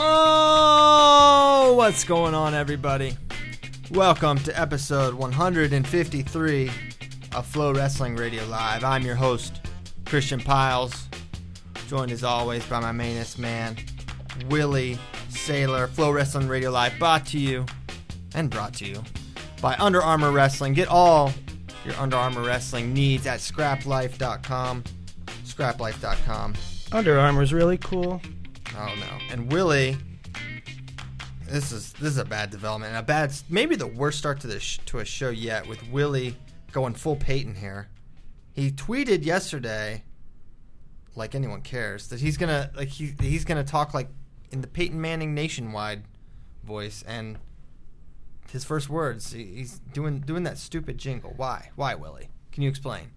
Oh, what's going on, everybody? Welcome to episode 153 of Flow Wrestling Radio Live. I'm your host, Christian Pyles, joined as always by my mainest man, Willie Saylor. Flow Wrestling Radio Live brought to you and brought to you by Under Armour Wrestling. Get all your Under Armour Wrestling needs at scraplife.com. Scraplife.com. Under Armour's really cool. Oh no! And Willie, this is this is a bad development, a bad, maybe the worst start to this sh- to a show yet. With Willie going full Peyton here, he tweeted yesterday, like anyone cares, that he's gonna like he he's gonna talk like in the Peyton Manning nationwide voice, and his first words, he's doing doing that stupid jingle. Why? Why, Willie? Can you explain?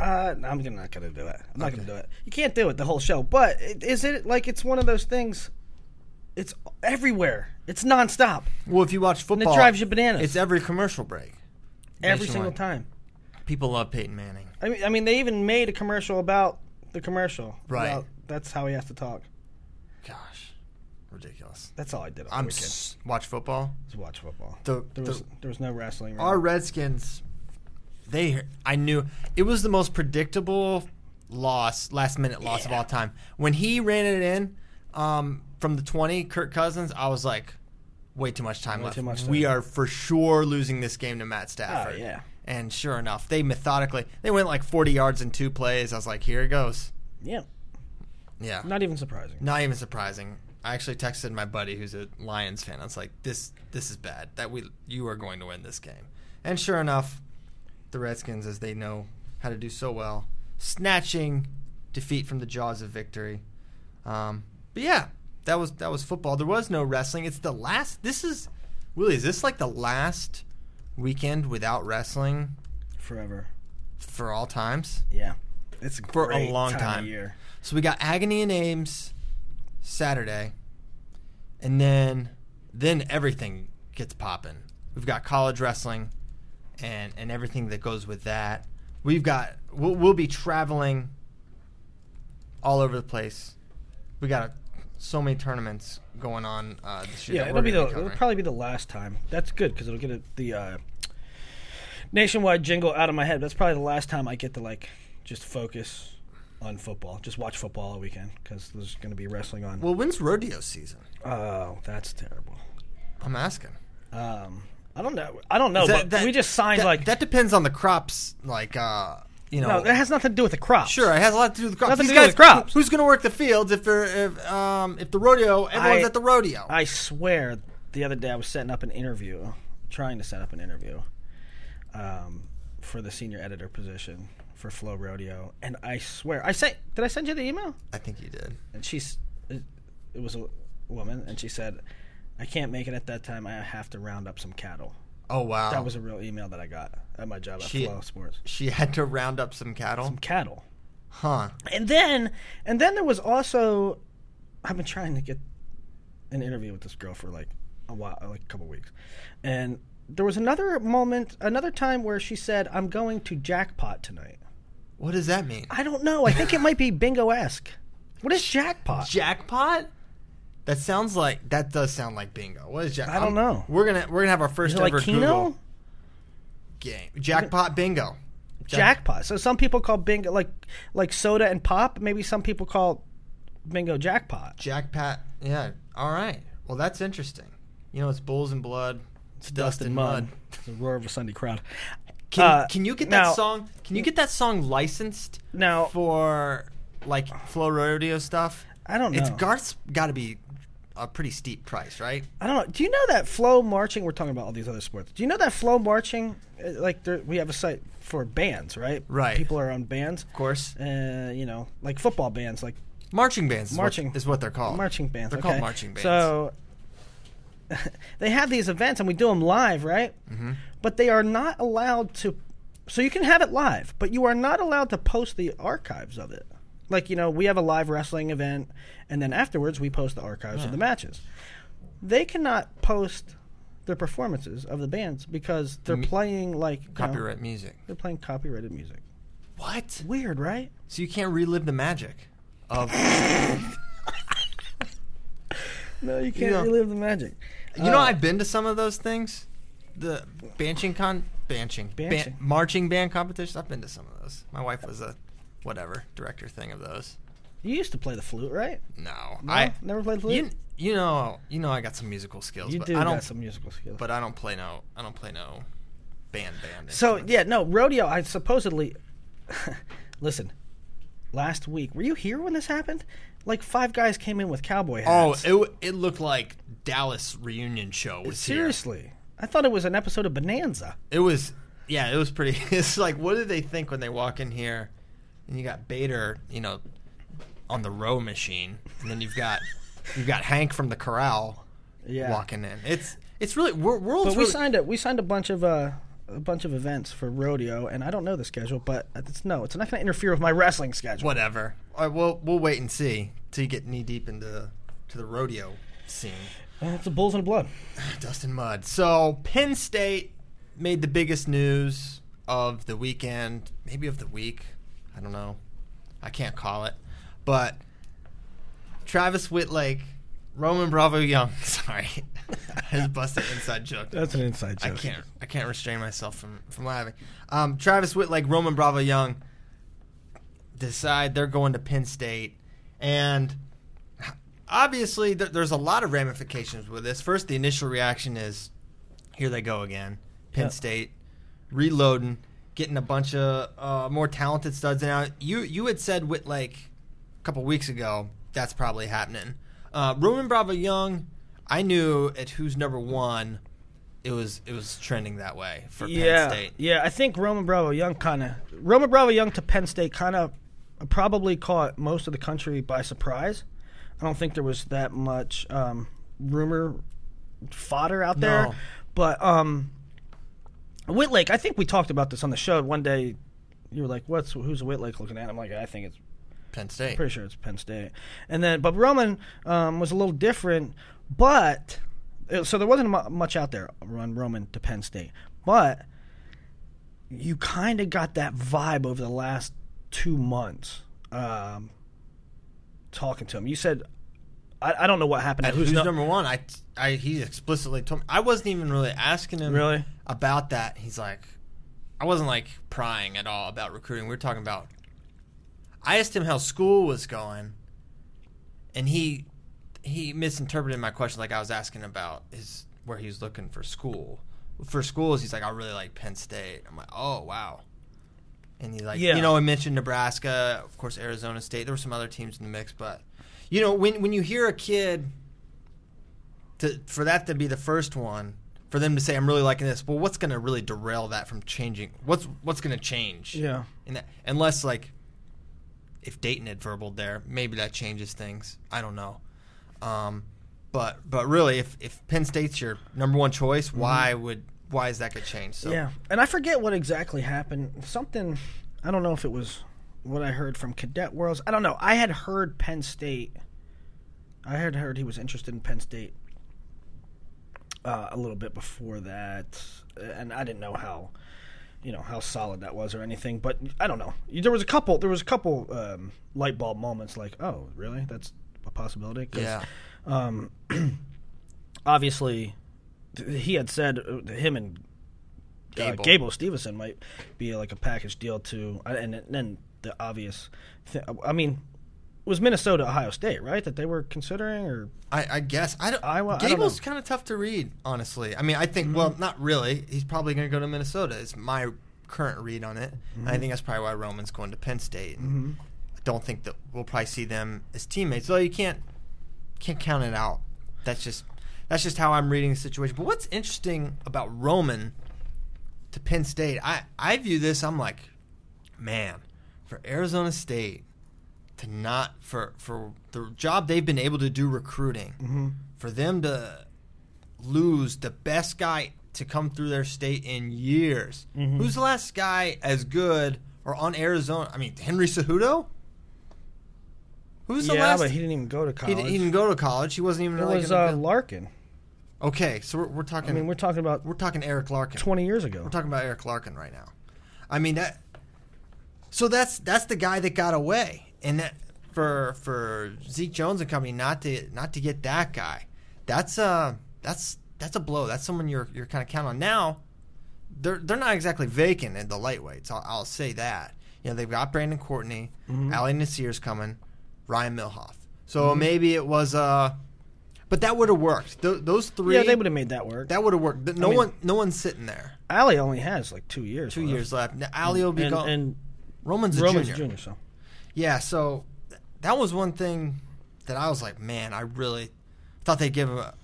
Uh, I'm gonna- not gonna do it. I'm not Okay. gonna do it. You can't do it the whole show. But it- is it like it's one of those things? It's everywhere. It's nonstop. Well, if you watch And football, it drives you bananas. It's every commercial break. every nationwide. single time. People love Peyton Manning. I mean, I mean, they even made a commercial about the commercial. Right. about- that's how he has to talk. Gosh, ridiculous. That's all I did I'm s- watch football. was watch football. The, There the- was there was no wrestling. our? Redskins, they I knew it was the most predictable loss, last minute loss of all time. When he ran it in um, from the 20, Kirk Cousins, I was like, way too much time Way left. much we are for sure losing this game to Matt Stafford. Oh, yeah. And sure enough, they methodically they went like 40 yards in two plays. I was like, here it goes. yeah, Yeah. not even surprising. Not even surprising. I actually texted my buddy who's a Lions fan. I was like, "This this is bad. That we you are going to win this game." And sure enough, the Redskins, as they know how to do so well, snatching defeat from the jaws of victory. Um, but yeah, that was that was football. There was no wrestling. It's the last. This is Willie. Is this like the last weekend without wrestling Forever. for all times? Yeah, it's a For a long time, time. So we got Agony and Ames Saturday, and then then everything gets popping. We've got college wrestling, and and everything that goes with that. We've got we'll, we'll be traveling all over the place. We got so many tournaments going on uh, this year. Yeah, it'll be the it'll probably be the last time. That's good because it'll get it, the uh, nationwide jingle out of my head. That's probably the last time I get to like just focus on football, just watch football all weekend because there's going to be wrestling on. well, when's rodeo season? oh, that's terrible. I'm asking. Um, I don't know. I don't know, that- but that- we just signed that, like that depends on the crops. Like uh, you know, no, that has nothing to do with the crops. Sure, it has a lot to do with the crops. Nothing These to do guys, with crops. Who's going to work the fields if they're if um if the rodeo everyone's I- at the rodeo? I swear, the other day I was setting up an interview, trying to set up an interview, um, for the senior editor position for Flow Rodeo, and I swear, I say, did I send you the email? I think you did. And she's, it, it was a woman, and she said, I can't make it at that time. I have to round up some cattle. Oh wow, That was a real email that I got at my job at She- Flow Sports. she had to round up some cattle, Some cattle. huh? And then, and then there was also, I've been trying to get an interview with this girl for like a while, like a couple weeks, and there was another moment, another time where she said, "I'm going to jackpot tonight." What does that mean? I don't know. I think it might be bingo esque. What is jackpot? Jackpot? That sounds like that does sound like bingo. What is jack? I don't know. We're gonna we're gonna have our first Is it like ever Keno? Google game. Jackpot bingo. Jackpot. So some people call bingo like like soda and pop. Maybe some people call bingo jackpot. Jackpot. Yeah. All right. Well, that's interesting. You know, it's bulls and blood. It's dust, and mud. The roar of a Sunday crowd. Can, Uh, can you get now- that song? Can you get that song licensed Now for like Flow Rodeo stuff? I don't know. It's Garth's got to be a pretty steep price, right? I don't know. Do you know that flow marching? We're talking about all these other sports. Do you know that flow marching? uh, Like there, we have a site for bands, right? Right. People are on bands. Of course, Uh, you know, like football bands, like marching bands. Is Marching- what, is what they're called. marching bands. They're okay? called marching bands. So they have these events, and we do them live, right? Mm-hmm. But they are not allowed to. So you can have it live, but you are not allowed to post the archives of it. Like you know, we have a live wrestling event, and then afterwards we post the archives of the matches. They cannot post their performances of the bands because they're Me- playing like you know, copyright music. they're playing copyrighted music. What? Weird, right? So you can't relive the magic of no, you can't know- relive the magic. You know, Uh, I've been to some of those things. The banching con, banching, ban- Banching. marching band competitions. I've been to some of those. My wife was a whatever director thing of those. You used to play the flute, right? No, No? I never played flute. you, you know you know I got some musical skills, You but do I don't. got some musical skills. But I don't play no. I don't play no band band. So instruments. yeah, no rodeo. I supposedly listen. Last week, were you here when this happened? Like five guys came in with cowboy Oh, hats. it it looked like Dallas reunion show was here. seriously. I thought it was an episode of Bonanza. It was, yeah, it was pretty. It's like, what did they think when they walk in here, and you got Bader, you know, on the row machine, and then you've got you've got Hank from the corral Yeah. walking in. It's it's really wor- world's But we really, signed it. We signed a bunch of uh, a bunch of events for rodeo, and I don't know the schedule, but it's no, it's not going to interfere with my wrestling schedule. whatever. All right, we'll we'll wait and see till you get knee deep into to the rodeo scene. Uh, it's the bulls and blood. Dust and mud. So Penn State made the biggest news of the weekend, maybe of the week. I don't know. I can't call it. But Travis Wittlake, Roman Bravo Young. Sorry, just busted inside joke. That's an inside joke. I can't. I can't restrain myself from from laughing. Um, Travis Wittlake, Roman Bravo Young decide they're going to Penn State, and obviously th- there's a lot of ramifications with this. First, the initial reaction is, here they go again, Penn Yep. State, reloading, getting a bunch of uh, more talented studs. Now, you you had said with like a couple weeks ago that's probably happening. Uh, Roman Bravo Young, I knew at who's number one, it was it was trending that way for yeah, Penn State. yeah. I think Roman Bravo Young kind of Roman Bravo Young to Penn State kind of probably caught most of the country by surprise. I don't think there was that much um, rumor fodder out there, No. but um, Wittlake. I think we talked about this on the show one day. You were like, "What's who's Wittlake looking at?" I'm like, "I think it's Penn State. pretty sure it's Penn State." And then, but Roman um, was a little different, but uh, so there wasn't much out there on Roman to Penn State, but you kind of got that vibe over the last two months. Um, talking to him, you said, "I, I don't know what happened." At to who's no- number one? I, I he explicitly told me. I wasn't even really asking him Really? about that. He's like, I wasn't like prying at all about recruiting. We were talking about. I asked him how school was going, and he he misinterpreted my question like I was asking about his where he was looking for school. For schools, he's like, I really like Penn State. I'm like, oh wow. And he's like, Yeah. you know, I mentioned Nebraska, of course, Arizona State. There were some other teams in the mix, but you know, when when you hear a kid to for that to be the first one, for them to say I'm really liking this, well, what's going to really derail that from changing? What's what's going to change? Yeah. In that, unless like if Dayton had verbaled there, maybe that changes things. I don't know. Um, but but really, if if Penn State's your number one choice, why would why is that going to change? So Mm-hmm. Yeah, and I forget what exactly happened. Something I don't know if it was what I heard from Cadet Worlds. I don't know. I had heard Penn State. I had heard he was interested in Penn State uh, a little bit before that, and I didn't know how, you know, how solid that was or anything. But I don't know. There was a couple. There was a couple um, light bulb moments. Like, oh, really? That's a possibility. 'Cause, yeah, um, obviously, he had said uh, him and uh, Gable. Gable Steveson might be like a package deal too, Uh, and then the obvious. Th- I mean, was Minnesota Ohio State right that they were considering, or I, I guess I don't. Iowa, Gable's kind of tough to read, honestly. I mean, I think mm-hmm. well, not really. He's probably going to go to Minnesota. Is my current read on it. And I mm-hmm. think that's probably why Roman's going to Penn State. And mm-hmm. I don't think that we'll probably see them as teammates. Though you can't can't count it out. That's just that's just how I'm reading the situation. But what's interesting about Roman to Penn State, I I view this. I'm like, man, for Arizona State to not for for the job they've been able to do recruiting, for them to lose the best guy to come through their state in years. Who's the last guy as good or on Arizona? I mean, Henry Cejudo. Who's the yeah, last? Yeah, but he didn't even go to college. he didn't go to college. He wasn't even. it like was uh, Larkin. okay, so we're, we're talking. I mean, we're talking about we're talking Eric Larkin. twenty years ago. We're talking about Eric Larkin right now. I mean that. So that's that's the guy that got away, and that for for Zeke Jones and company not to not to get that guy. that's a that's that's a blow. That's someone you're you're kind of counting on now. They're they're not exactly vacant in the lightweights. I'll, I'll say that. You know they've got Brandon Courtney, Mm-hmm. Ali Nasir's coming, Ryan Millhof. So maybe it was uh, but that would have worked. Th- those three, Yeah, they would have made that work. that would have worked. No mean- one no one's sitting there. Ali only has like two years. Two left. years left. Now, Ali will be and, gone. and Roman's a Roman's junior. junior. So Yeah, so th- that was one thing that I was like, man, I really thought they'd give a,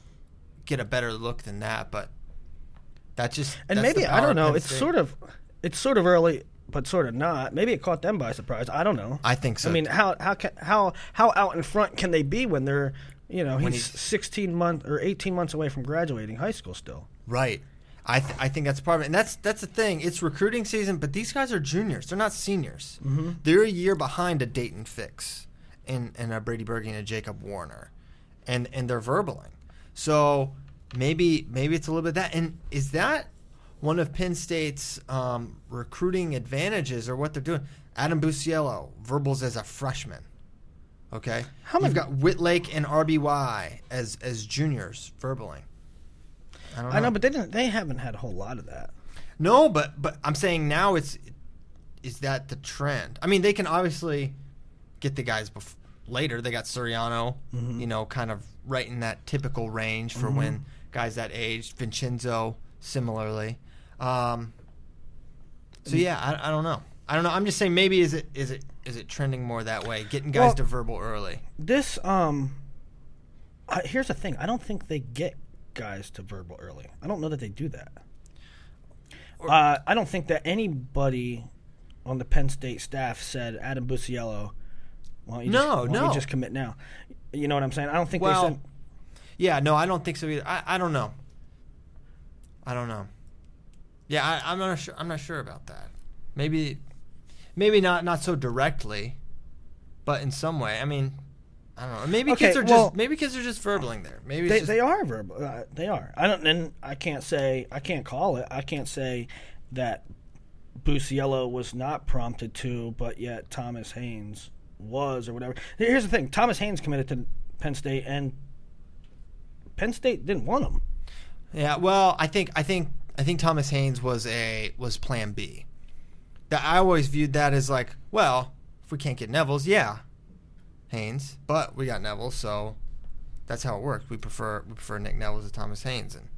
get a better look than that, but that just and maybe I don't know. It's State. sort of it's sort of early, but sort of not. Maybe it caught them by surprise. I don't know. I think so. I mean, how how ca how how out in front can they be when they're you know he's, he's- 16 months or 18 months away from graduating high school still. right. I th- I think that's part of it, and that's that's the thing. It's recruiting season, but these guys are juniors. They're not seniors. Mm-hmm. They're a year behind a Dayton Fix and and a Brady Berge and a Jacob Warner, and and they're verbaling. So maybe maybe it's a little bit that. And is that one of Penn State's um, recruiting advantages or what they're doing? Adam Busiello verbals as a freshman. Okay, How You've many- got Wittlake and RBY as as juniors verbaling. I don't know. Know, but they didn't. They haven't had a whole lot of that. No, but but I'm saying now it's is that the trend? I mean, they can obviously get the guys bef- later. They got Suriano, Mm-hmm. you know, kind of right in that typical range for when guys that age. Vincenzo, similarly. Um, so yeah, I, I don't know. I don't know. I'm just saying maybe is it is it is it trending more that way? Getting guys Well- to verbal early. This um, I, here's the thing. I don't think they get guys to verbal early. I don't know that they do that. uh, I don't think that anybody on the Penn State staff said Adam Busiello. Why don't you No, just, no. just commit now. You know what I'm saying? I don't think Well, they said. Yeah, no, I don't think so either. I, I don't know. I don't know. Yeah, I, I'm not sure. I'm not sure about that. Maybe, maybe not not so directly, but in some way. I mean, I don't know. Maybe Okay, kids are well- just maybe kids are just verbaling there. Maybe They, just, they are verbal. Uh, they are. I don't. And I can't say. I can't call it. I can't say that Busiello was not prompted to, but yet Thomas Haynes was, or whatever. Here's the thing: Thomas Haynes committed to Penn State, and Penn State didn't want him. Yeah, well, I think I think I think Thomas Haynes was a was Plan B. That I always viewed that as like, well, if we can't get Nevills, yeah, Haynes, but we got Neville, so that's how it worked. We prefer we prefer Nick Neville to Thomas Haynes, and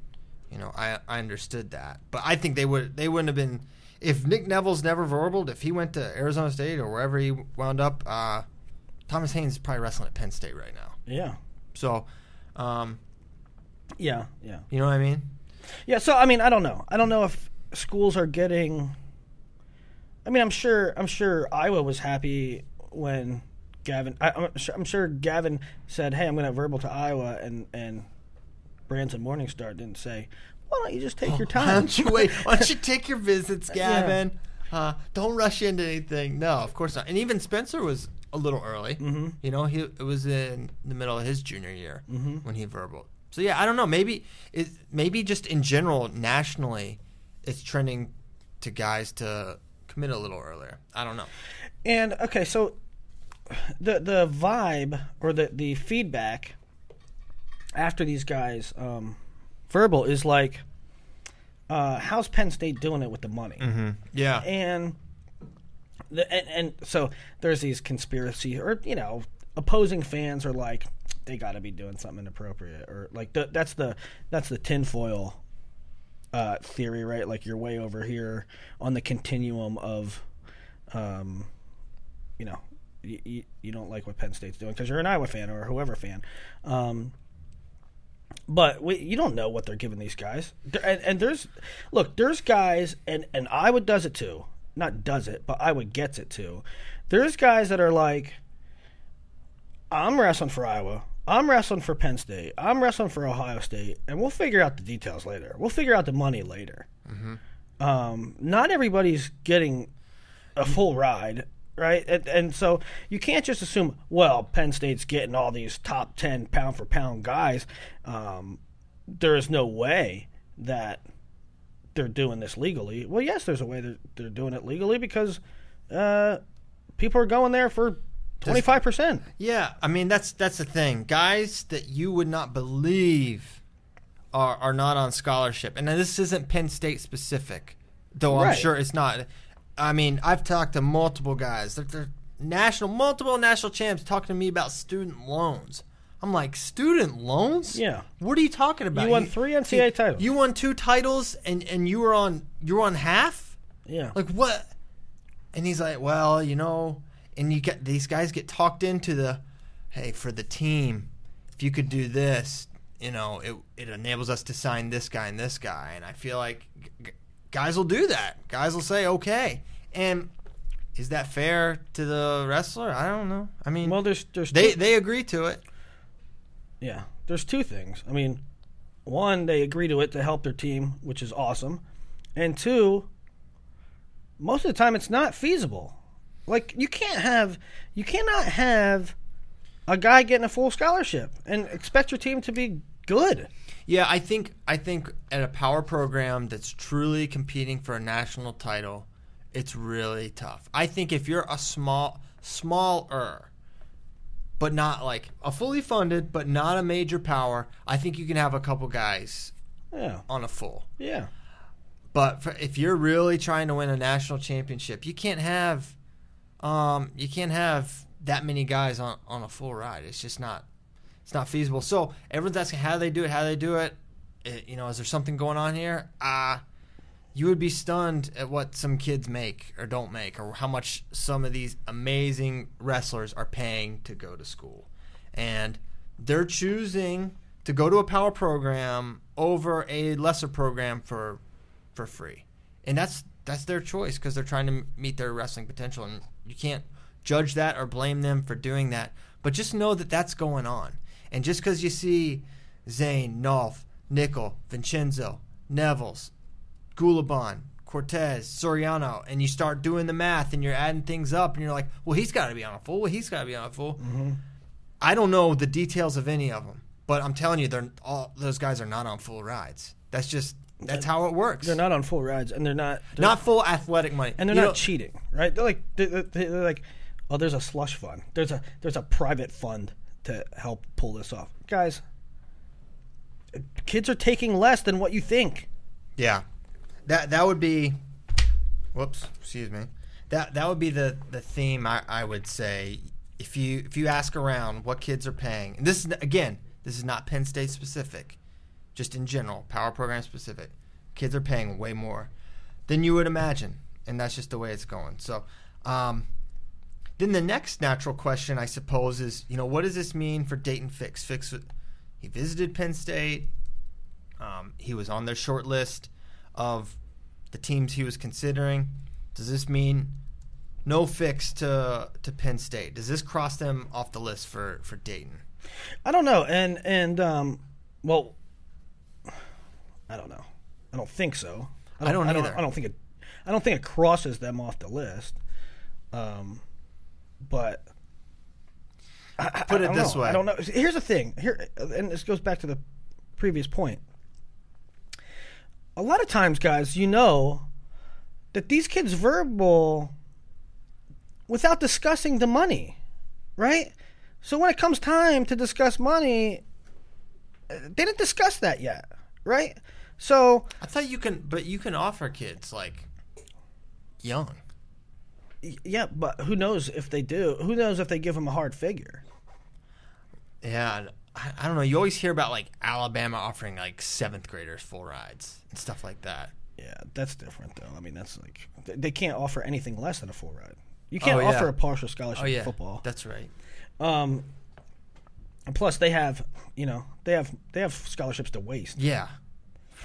you know I I understood that, but I think they would they wouldn't have been if Nick Nevills never verbaled if he went to Arizona State or wherever he wound up. Uh, Thomas Haynes is probably wrestling at Penn State right now, Yeah. so um, Yeah. Yeah. you know what I mean. Yeah, so I mean, I don't know. I don't know if schools are getting. I mean, I'm sure. I'm sure Iowa was happy when Gavin. I, I'm, sure, I'm sure Gavin said, "Hey, I'm going to verbal to Iowa," and and Branson Morningstar didn't say, "Why don't you just take your time? Why don't you wait? Why don't you take your visits, Gavin? Uh, don't rush into anything. No, of course not. And even Spencer was a little early. Mm-hmm. You know, he it was in the middle of his junior year Mm-hmm. when he verbal. So yeah, I don't know. Maybe it maybe just in general nationally, it's trending to guys to commit a little earlier. I don't know. And okay, so the the vibe or the the feedback after these guys um, verbal is like, uh, how's Penn State doing it with the money? Yeah. and the and, and so there's these conspiracy or you know opposing fans are like they got to be doing something inappropriate or like the, that's the that's the tinfoil uh, theory right like you're way over here on the continuum of um, you know you, you, you don't like what Penn State's doing because you're an Iowa fan or whoever fan um, but we, you don't know what they're giving these guys. And, and there's, look, there's guys, and, and Iowa does it too. Not does it, but Iowa gets it too. There's guys that are like, I'm wrestling for Iowa. I'm wrestling for Penn State. I'm wrestling for Ohio State, and we'll figure out the details later. We'll figure out the money later. Um, not everybody's getting a full ride, right? And, and so you can't just assume, well, Penn State's getting all these top 10 pound for pound guys. Um, there is no way that they're doing this legally. Well, yes, there's a way that they're doing it legally because uh, people are going there for Twenty five percent. Yeah, I mean that's that's the thing. Guys that you would not believe are are not on scholarship, and this isn't Penn State specific, though I'm Right. sure it's not. I mean, I've talked to multiple guys. They're, they're national, multiple national champs talking to me about student loans. I'm like, student loans? Yeah. What are you talking about? You won three NCAA titles. You won two titles, and and you were on you were on half. Yeah. Like what? And he's like, well, you know, and you get these guys get talked into the, hey, for the team, if you could do this, you know, it it enables us to sign this guy and this guy, and I feel like guys will do that. Guys will say okay, and is that fair to the wrestler? I don't know. I mean, well, there's there's they two, they agree to it. yeah there's two things. I mean, one they agree to it to help their team, which is awesome, and two, most of the time it's not feasible. Like you can't have you cannot have a guy getting a full scholarship and expect your team to be good. Yeah, I think I think at a power program that's truly competing for a national title, it's really tough. I think if you're a small smaller but not like a fully funded but not a major power, I think you can have a couple guys Yeah. on a full. Yeah. But for, if you're really trying to win a national championship, you can't have um, you can't have that many guys on, on a full ride. It's just not it's not feasible. So everyone's asking how do they do it, how do they do it. It- you know, is there something going on here? Uh you would be stunned at what some kids make or don't make, or how much some of these amazing wrestlers are paying to go to school. And they're choosing to go to a power program over a lesser program for for free. And that's that's their choice because they're trying to meet their wrestling potential and you can't judge that or blame them for doing that. But just know that that's going on. And just because you see Zain, Nolf, Nickal, Vincenzo, Nevills, Gulibon, Cortez, Suriano, and you start doing the math and you're adding things up and you're like, well, he's got to be on a full. Well, he's got to be on a full. Mm-hmm. I don't know the details of any of them, but I'm telling you, they're all those guys are not on full rides. That's just that's how it works. They're not on full rides, and they're not they're, not full athletic money, and they're You not know- cheating, right? They're like they're they're like, oh, there's a slush fund. There's a there's a private fund to help pull this off, guys. Kids are taking less than what you think. Yeah, that that would be. Whoops, excuse me. That that would be the the theme I, I would say if you if you ask around what kids are paying. And this is again, this is not Penn State specific, just in general, power program specific. Kids are paying way more than you would imagine, and that's just the way it's going. So, um, then the next natural question, I suppose, is you know what does this mean for Dayton Fix? Fix, he visited Penn State. Um, he was on their short list of the teams he was considering. Does this mean no fix to to Penn State? Does this cross them off the list for for Dayton? I don't know, and and um, well, I don't know. I don't think so. I don't I don't, either. I don't think it. I don't think it crosses them off the list. Um, but I, I- Put I it don't this know. way. I don't know. Here's the thing. Here, and this goes back to the previous point. A lot of times, guys, you know that these kids verbal without discussing the money, right? So when it comes time to discuss money, uh, they didn't discuss that yet, right? So I thought you can, but you can offer kids like young. Yeah, but who knows if they do? Who knows if they give them a hard figure? Yeah, I, I don't know. You always hear about like Alabama offering like seventh graders full rides and stuff like that. Yeah, that's different though. I mean, that's like they- they can't offer anything less than a full ride. You can't Oh, yeah. offer a partial scholarship Oh yeah, in football. That's right. Um, and plus they have, you know, they have they have scholarships to waste. Yeah,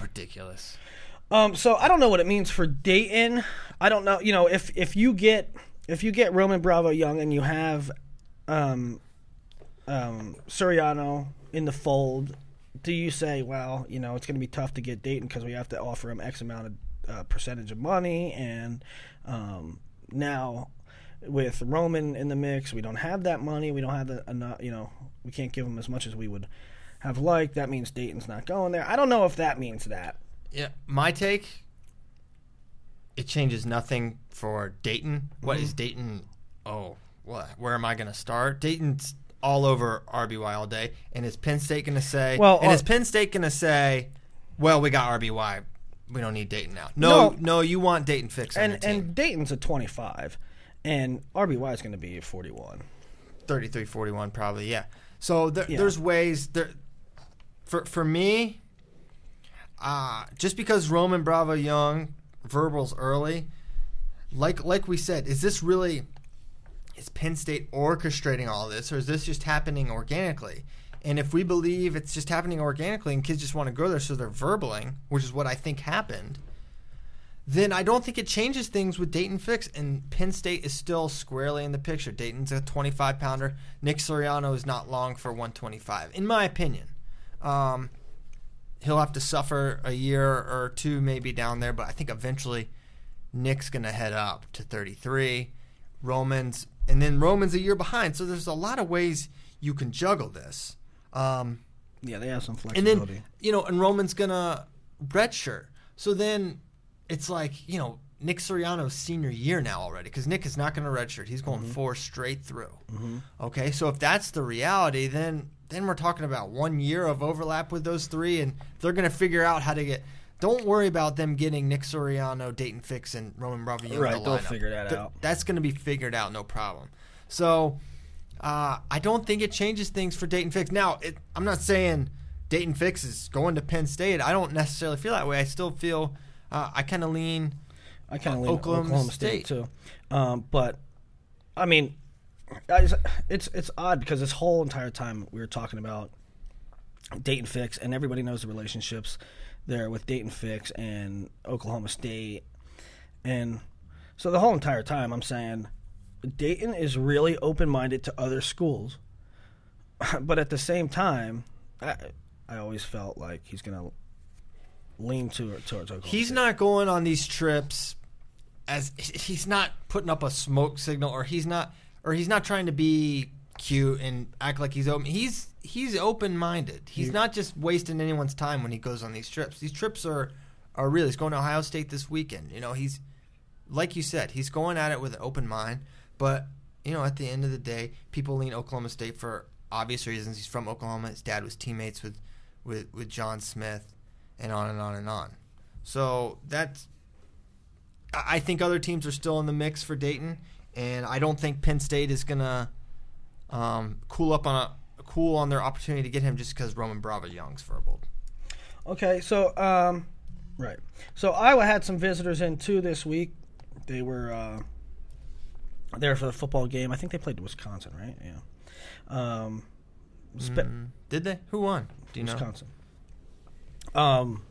ridiculous. Um, so I don't know what it means for Dayton. I don't know. You know, if if you get if you get Roman Bravo Young and you have um, um, Suriano in the fold, do you say, well, you know, it's going to be tough to get Dayton because we have to offer him X amount of uh, percentage of money, and um, now with Roman in the mix, we don't have that money. We don't have the enough. You know, we can't give him as much as we would have liked. That means Dayton's not going there. I don't know if that means that. Yeah, my take. It changes nothing for Dayton. What is Dayton? Oh, what? Where am I going to start? Dayton's all over RBY all day, and is Penn State going to say? Well, and uh, is Penn State going to say, "Well, we got RBY, we don't need Dayton now"? No, no, No. you want Dayton fix on your And and Dayton's a 25, and RBY is going to be 41. 33 41 probably yeah so there, Yeah. there's ways there for for me uh just because roman bravo young verbals early like like we said is this really is penn state orchestrating all this or is this just happening organically and if we believe it's just happening organically and kids just want to go there so they're verbaling which is what i think happened then I don't think it changes things with Dayton Fix, and Penn State is still squarely in the picture. Dayton's a 25 pounder. Nick Suriano is not long for 125, in my opinion. Um, he'll have to suffer a year or two maybe down there, but I think eventually Nick's going to head up to 33. Romans, and then Roman's a year behind. So there's a lot of ways you can juggle this. Um, Yeah, they have some flexibility. and then you know, and Roman's gonna redshirt. So then it's like you know Nick Suriano's senior year now already because Nick is not gonna redshirt. He's going four straight through. Okay, so if that's the reality, then then we're talking about one year of overlap with those three, and they're gonna figure out how to get. Don't worry about them getting Nick Suriano, Dayton Fix, and Roman Bravo. Right, the they'll lineup. figure that Th- out. That's going to be figured out, no problem. So, uh, I don't think it changes things for Dayton Fix. Now, it, I'm not saying Dayton Fix is going to Penn State. I don't necessarily feel that way. I still feel uh, I kind of lean. I kind of lean Oklahoma Oklahoma, State. State. too. Um, but I mean, guys, it's it's odd because this whole entire time we were talking about Dayton Fix, and everybody knows the relationships there with Dayton Fix and Oklahoma State, and so the whole entire time I'm saying Dayton is really open minded to other schools, but at the same time, I I always felt like he's gonna lean to, towards Oklahoma. He's State. not going on these trips as he's not putting up a smoke signal, or he's not, or he's not trying to be cute and act like he's open. He's he's open minded. He's not just wasting anyone's time when he goes on these trips. These trips are are real. He's going to Ohio State this weekend. You know, he's like you said, he's going at it with an open mind. But you know, at the end of the day, people lean Oklahoma State for obvious reasons. He's from Oklahoma. His dad was teammates with with with John Smith, and on and on and on. So that's. I think other teams are still in the mix for Dayton, and I don't think Penn State is gonna um, cool up on a cool on their opportunity to get him just because Roman Bravo Young's verbal. Okay, so um, right. So Iowa had some visitors in too this week. They were uh, there for the football game. I think they played Wisconsin, right? Yeah. Um, Spe- Mm, did they? Who won? Do you know? Wisconsin. Um.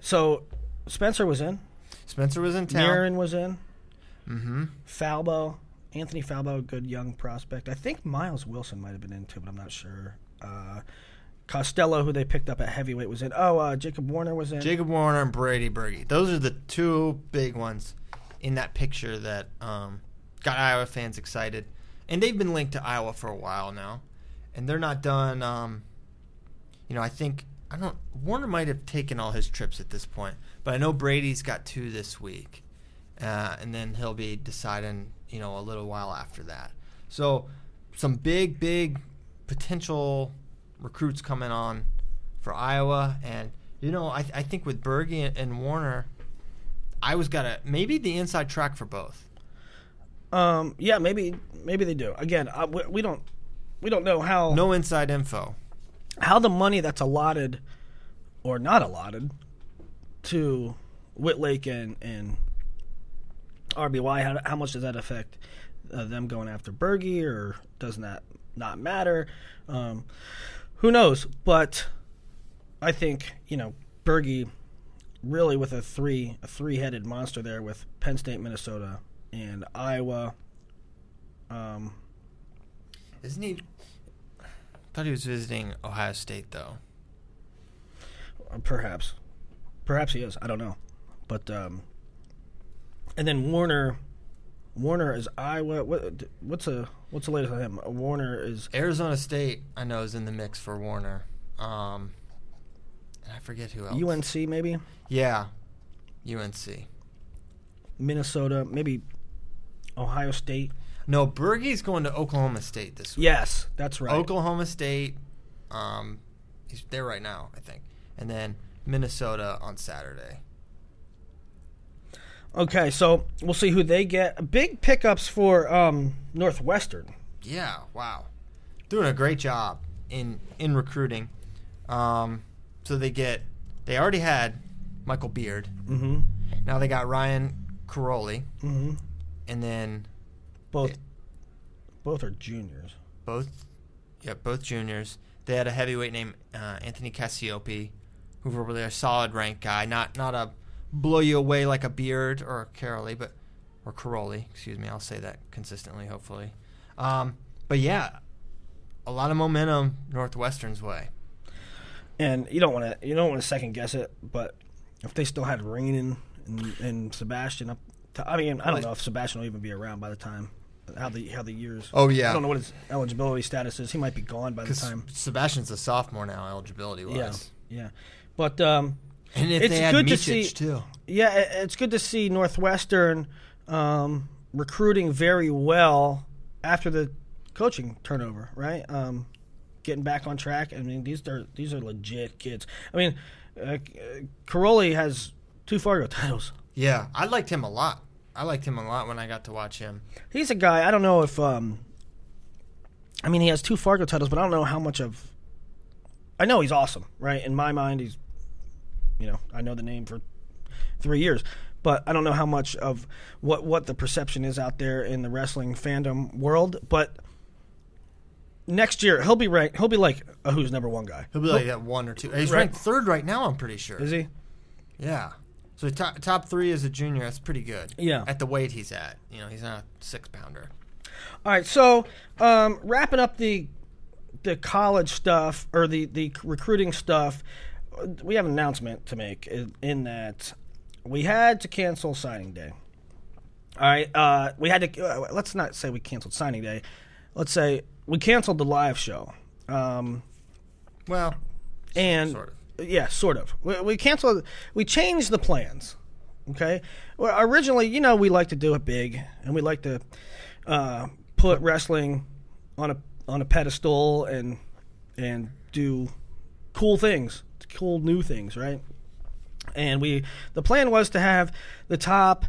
So Spencer was in. Spencer was in town. Mirren was in. Mm-hmm. Falbo, Anthony Falbo, a good young prospect. I think Miles Wilson might have been into, but I'm not sure. Uh, Costello, who they picked up at heavyweight, was in. Oh, uh, Jacob Warner was in. Jacob Warner and Brady Berge. Those are the two big ones in that picture that um, got Iowa fans excited. And they've been linked to Iowa for a while now. And they're not done. Um, you know, I think I don't. Warner might have taken all his trips at this point, but I know Brady's got two this week, uh, and then he'll be deciding. You know, a little while after that. So, some big, big potential recruits coming on for Iowa, and you know, I, I think with Berge and, and Warner, Iowa's got a maybe the inside track for both. Um, yeah, maybe maybe they do. Again, I, we, we don't we don't know how No inside info. how the money that's allotted or not allotted to Wittlake and and RBY how, how much does that affect uh, them going after Berge or doesn't that not matter? Um, who knows? But I think you know Berge really with a three a three headed monster there with Penn State, Minnesota, and Iowa. Um, Isn't he? Thought he was visiting Ohio State though. Perhaps, perhaps he is. I don't know, but um, and then Warner, Warner is Iowa. What, what's a what's the latest on him? Warner is Arizona State, I know, is in the mix for Warner. Um, and I forget who else. UNC maybe Yeah, UNC. Minnesota maybe Ohio State. No, Bergey's going to Oklahoma State this week. Yes, that's right. Oklahoma State, um, he's there right now, I think, and then Minnesota on Saturday. Okay, so we'll see who they get. Big pickups for um, Northwestern. Yeah, wow, doing a great job in in recruiting. Um, so they get they already had Michael Beard. Mm-hmm. Now they got Ryan Caroli, Mm-hmm. and then Both, Yeah. both are juniors. both, yeah, both juniors. They had a heavyweight named uh, Anthony Cassioppi, who's a really a solid rank guy. Not not a blow you away like a Beard or a Caroli, but or Caroli. Excuse me. I'll say that consistently, hopefully. Um, but yeah, a lot of momentum Northwestern's way. And you don't want to you don't want to second guess it, but if they still had Rainin and, and Sebastian up, to, I mean, I don't know if Sebastian will even be around by the time how the how the years. Oh yeah, I don't know what his eligibility status is. He might be gone by the time. Sebastian's a sophomore now, eligibility Yeah, yeah. But um, And if It's good to see- too. Yeah, it's good to see Northwestern um, recruiting very well after the coaching turnover, right? Um, getting back on track. I mean, these are these are legit kids. I mean, uh, Caroli has two Fargo titles. Yeah, I liked him a lot. I liked him a lot when I got to watch him. He's a guy. I don't know if. Um, I mean, he has two Fargo titles, but I don't know how much of. I know he's awesome, right? In my mind, he's. You know, I know the name for three years, but I don't know how much of what what the perception is out there in the wrestling fandom world. But next year he'll be ranked. He'll be like a who's number one guy. He'll be like that one or two. He's Right. ranked third right now. I'm pretty sure. Is he? Yeah. So top top three as a junior. That's pretty good. Yeah. At the weight he's at, you know, he's not a six pounder. All right, so um, wrapping up the the college stuff or the the recruiting stuff, we have an announcement to make in, in that we had to cancel signing day. All right, uh, we had to. Uh, let's not say we canceled signing day. Let's say we canceled the live show. Um, Well, and sort yeah, sort of. We, we canceled. We changed the plans. Okay. Well, originally, you know, we like to do it big, and we like to uh, put wrestling on a on a pedestal and and do cool things, cool new things, right? And we the plan was to have the top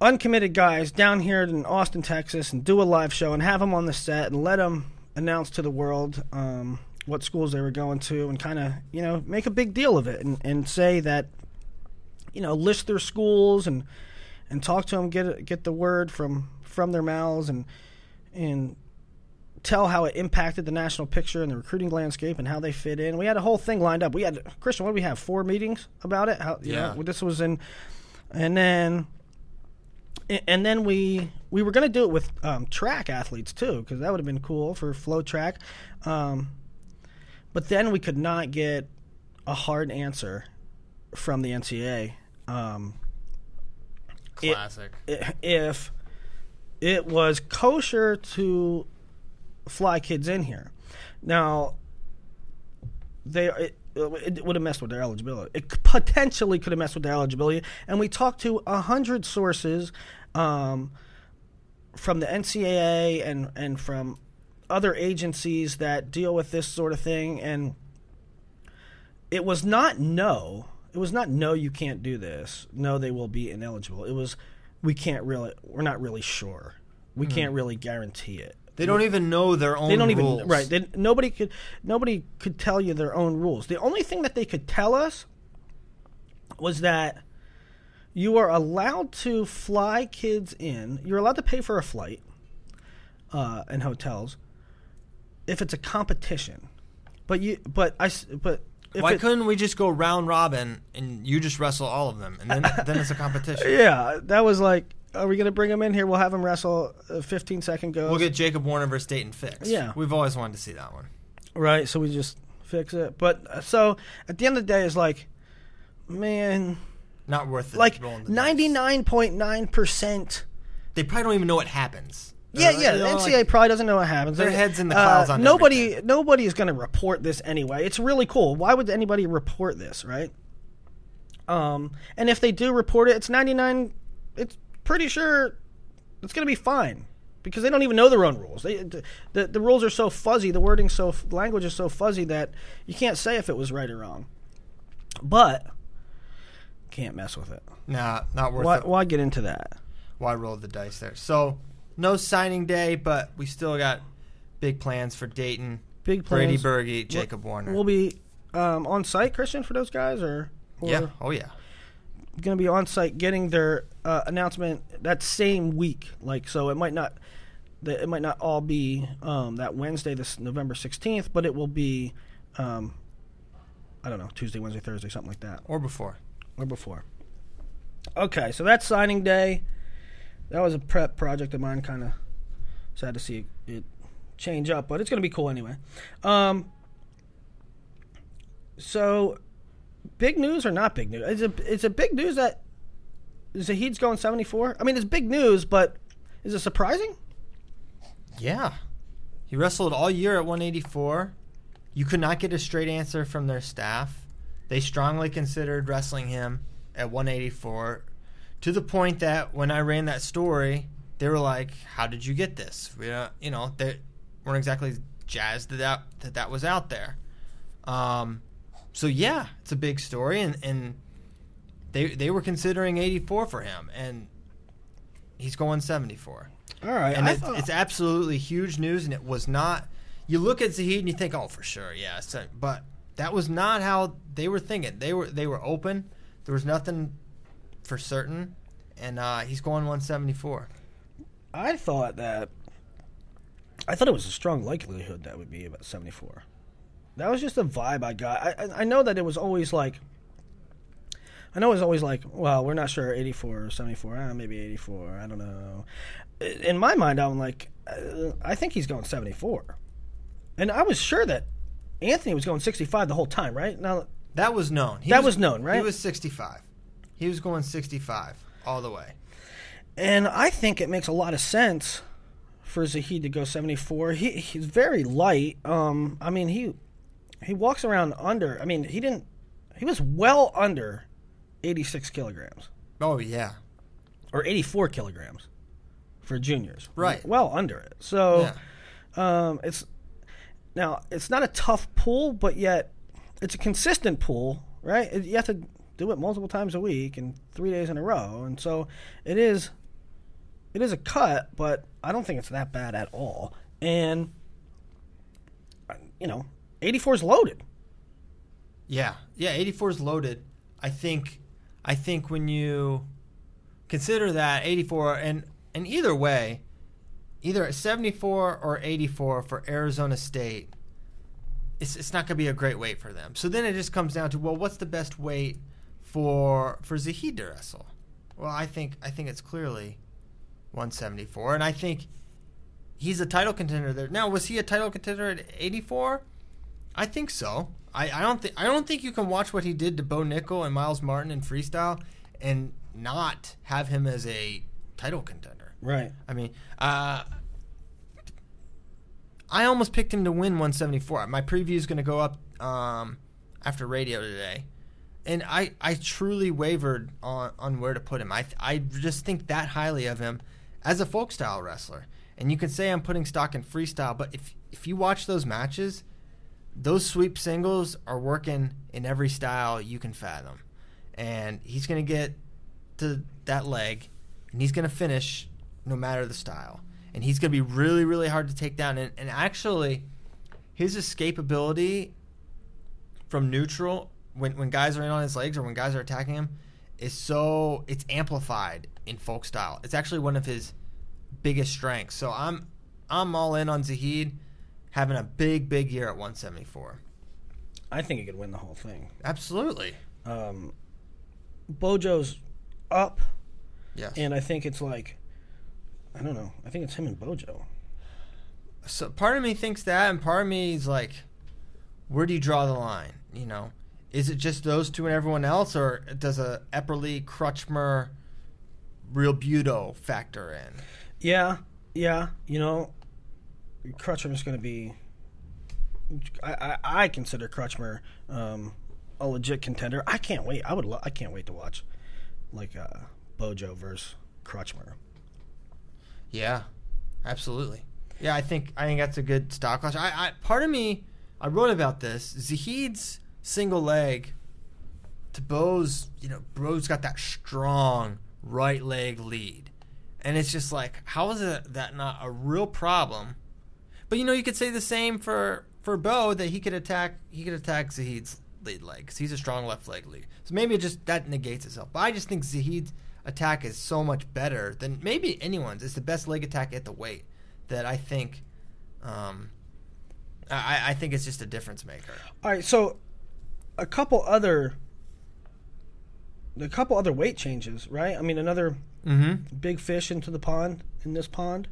uncommitted guys down here in Austin, Texas, and do a live show and have them on the set and let them announce to the world um, what schools they were going to and kind of you know make a big deal of it and, and say that you know list their schools and and talk to them get get the word from from their mouths and and tell how it impacted the national picture and the recruiting landscape and how they fit in. We had a whole thing lined up. We had Christian. What did we have? Four meetings about it. How, Yeah. know, this was in, and then and then we we were going to do it with um, track athletes too because that would have been cool for flow track um, but then we could not get a hard answer from the ncaa um, It- classic. if it was kosher to fly kids in here now they it, it would have messed with their eligibility. It potentially could have messed with their eligibility. And we talked to a hundred sources um, from the NCAA and and from other agencies that deal with this sort of thing, and it was not no. It was not no. You can't do this. No, they will be ineligible. It was we can't really. We're not really sure. We can't really guarantee it they don't even know their own they don't rules. even right. They, nobody could nobody could tell you their own rules. The only thing that they could tell us was that you are allowed to fly kids in. You're allowed to pay for a flight uh, in hotels if it's a competition. But you, but I, but if Why it- couldn't we just go round robin and you just wrestle all of them, and then then it's a competition? yeah, that was like, are we gonna bring them in here? We'll have them wrestle a 15 second goes. We'll get Jacob Warner versus Dayton Fix. Yeah. we've always wanted to see that one. right? So we just fix it. But uh, so at the end of the day, it's like, man, Not worth it. like rolling the dice. ninety nine point nine percent. They probably don't even know what happens. Yeah, yeah. The NCAA like- probably doesn't know what happens. Their head's in the clouds uh, on nobody. everything. Nobody is going to report this anyway. It's really cool. Why would anybody report this, right? Um, and if they do report it, it's ninety nine. Pretty sure it's going to be fine because they don't even know their own rules. They, the, the, rules are so fuzzy, the wording so language is so fuzzy that you can't say if it was right or wrong. But can't mess with it. Nah, not worth Why, it. why get into that? Why roll the dice there? So, no signing day, but we still got big plans for Dayton, Big plans. Brady. Berge, Jacob Warner. We'll be um, on site, Christian, for those guys, or, or yeah. Oh yeah. Going to be on site getting their uh, announcement that same week. Like, so it might not, it might not all be um, that Wednesday, this November sixteenth, but it will be, um, I don't know, Tuesday, Wednesday, Thursday, something like that, Or before. or before. Okay, so that's signing day. That was a prep project of mine. Kind of sad to see it change up, but it's going to be cool anyway. Um, so, big news or not big news? Is it it's a big news that Zahid's going seventy four? I mean, it's big news, but is it surprising? Yeah. He wrestled all year at 184. You could not get a straight answer from their staff. They strongly considered wrestling him at 184 to the point that when I ran that story, they were like, "How did you get this?" We, uh, you know, they weren't exactly jazzed that, that, that was out there. Um, so yeah, it's a big story, and, and they they were considering 84 for him, and he's going 74 All right, and it's, thought- it's absolutely huge news, and it was not. You look at Zahid and you think, oh, for sure, yeah, so, but that was not how they were thinking. They were they were open. There was nothing for certain, and uh, he's going 174. I thought that I thought it was a strong likelihood that would be about 74. That was just a vibe I got. I, I know that it was always like I know it was always like, well, we're not sure 84 or 74. Ah, maybe 84. I don't know. In my mind, I'm like, uh, I think he's going 74. And I was sure that Anthony was going 65 the whole time, right? Now, That was known. He That was known, right? He was 65. He was going 65 all the way. And I think it makes a lot of sense for Zahid to go 74. He he's very light. Um, I mean he he walks around under. I mean he didn't. He was well under 86 kilograms Oh yeah, or 84 kilograms for juniors. Right. Well under it. So yeah. um, it's now it's not a tough pull, but yet it's a consistent pull, right? It- You have to do it multiple times a week and three days in a row, and so it is. It is a cut, but I don't think it's that bad at all. And you know, 84 is loaded. Yeah, yeah. Eighty four is loaded. I think. I think when you consider that eighty four, and and either way, either at seventy four or eighty four for Arizona State, it's it's not going to be a great weight for them. So then it just comes down to well, what's the best weight for for Zahid wrestle? Well, I think I think it's clearly one seventy four, and I think he's a title contender there. Now, was he a title contender at eighty four? I think so. I, I don't think I don't think you can watch what he did to Bo Nickal and Myles Martin in freestyle and not have him as a title contender. Right. I mean, uh, I almost picked him to win 174. My preview is going to go up um, after radio today, and I, I truly wavered on, on where to put him. I I just think that highly of him as a folk style wrestler. And you can say I'm putting stock in freestyle, but if if you watch those matches, those sweep singles are working in every style you can fathom. And he's going to get to that leg, and he's going to finish no matter the style. And he's going to be really, really hard to take down. And, and actually, his escapability from neutral when, when guys are in on his legs or when guys are attacking him is so it's amplified in folk style. It's actually one of his biggest strengths. So I'm I'm all in on Zahid having a big, big year at 174. I think he could win the whole thing. Absolutely. Um, Bojo's up, Yes. and I think it's like, I don't know. I think it's him and Bojo. so part of me thinks that, and part of me is like, where do you draw the line? You know, is it just those two and everyone else, or does a Epperly, Crutchmer, Realbuto factor in? Yeah, yeah. You know, Crutchmer is going to be. I, I, I consider Crutchmer um, a legit contender. I can't wait. I would. Lo- I can't wait to watch like uh, Bojo versus Crutchmer. Yeah, absolutely. Yeah, I think I think that's a good stock class. I, I part of me, I wrote about this. Zahid's single leg to Bo's. You know, Bo's got that strong right leg lead, and it's just like, how is it that not a real problem? But you know, you could say the same for for Bo that he could attack. He could attack Zahid's lead leg because he's a strong left leg lead. So maybe it just that negates itself. But I just think Zahid's attack is so much better than maybe anyone's. It's the best leg attack at the weight that I think. Um, I, I think it's just a difference maker. All right, so a couple other a couple other weight changes, right? I mean, another Mm-hmm. big fish into the pond in this pond,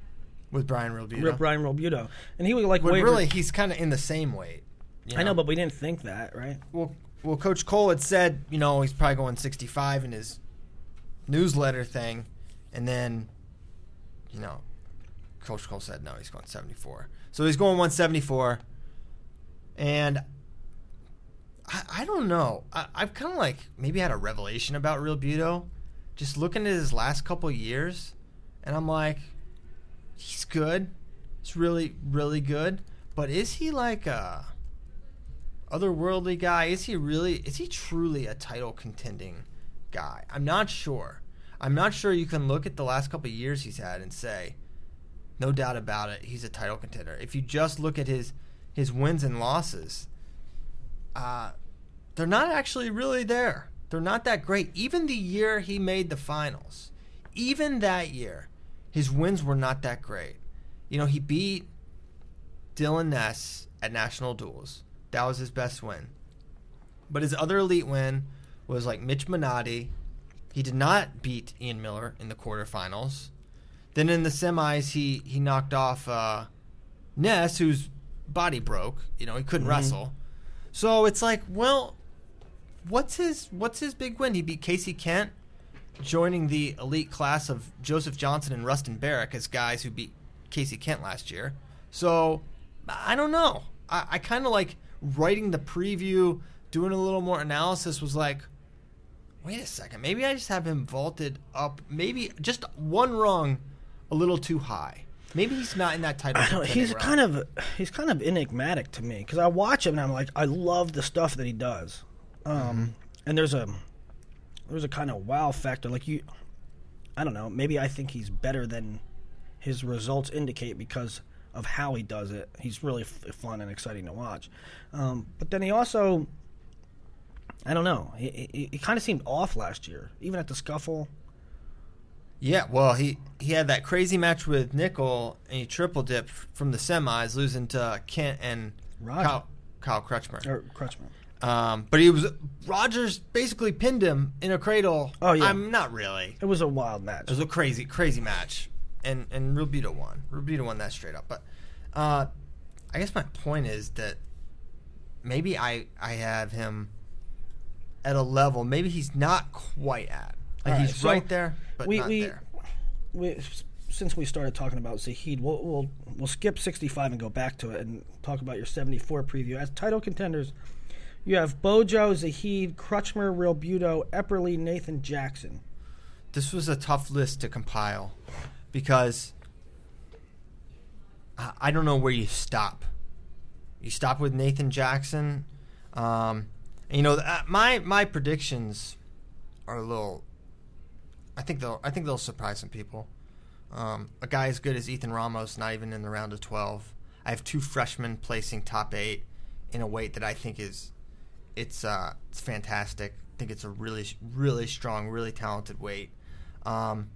With Brian Realbuto. Rip Brian Realbuto, and he was like, But wavered- really, he's kind of in the same weight. you I know, but we didn't think that, right? well, well, Coach Cole had said, you know, he's probably going 65 in his newsletter thing, and then, you know, Coach Cole said no, he's going 74. So he's going 174, and I, I don't know. I, I've kind of like maybe had a revelation about Realbuto, just looking at his last couple years, and I'm like, he's good. He's really, really good. But is he like a otherworldly guy? Is he really? Is he truly a title contending guy? I'm not sure. I'm not sure you can look at the last couple years he's had and say, no doubt about it, he's a title contender. If you just look at his his wins and losses, uh, they're not actually really there. They're not that great. Even the year he made the finals, even that year, his wins were not that great. You know, he beat Dylan Ness at national duels. That was his best win. But his other elite win was like Mitch Minotti. He did not beat Ian Miller in the quarterfinals. Then in the semis, he he knocked off uh, Ness, whose body broke. You know, he couldn't Mhm. wrestle. So it's like, well, what's his what's his big win? He beat Casey Kent, joining the elite class of Joseph Johnson and Rustin Barrick as guys who beat Casey Kent last year. So I don't know. I, I kind of like writing the preview, doing a little more analysis. Was like, wait a second, maybe I just have him vaulted up, maybe just one rung, a little too high. Maybe he's not in that title. He's kind of he's kind of enigmatic to me because I watch him and I'm like I love the stuff that he does, um, Mm-hmm. and there's a there's a kind of wow factor like you, I don't know maybe I think he's better than his results indicate because of how he does it. He's really f- fun and exciting to watch, um, but then he also I don't know he he, he kind of seemed off last year even at the scuffle. Yeah, well, he he had that crazy match with Nickal, and he triple dipped from the semis, losing to Kent and Roger. Kyle, Kyle Crutchmer. Or Crutchman. Um, but he was Rogers basically pinned him in a cradle. Oh, yeah. I'm not really. It was a wild match. It was a crazy, crazy match, and and Realbuto won. Realbuto won that straight up. But uh, I guess my point is that maybe I I have him at a level maybe he's not quite at. Like right, he's so right there, but we- not we- there. we, since we started talking about Zahid, we'll, we'll we'll skip 65 and go back to it and talk about your 74 preview. As title contenders, you have Bojo, Zahid, Crutchmer, Realbuto, Epperly, Nathan Jackson. this was a tough list to compile because I don't know where you stop. You stop with Nathan Jackson. Um, and, you know, uh, my my predictions are a little. I think they'll I think they'll surprise some people. Um, a guy as good as Ethan Ramos, not even in the round of twelve. I have two freshmen placing top eight in a weight that I think is it's uh, it's fantastic. I think it's a really really strong, really talented weight. Um,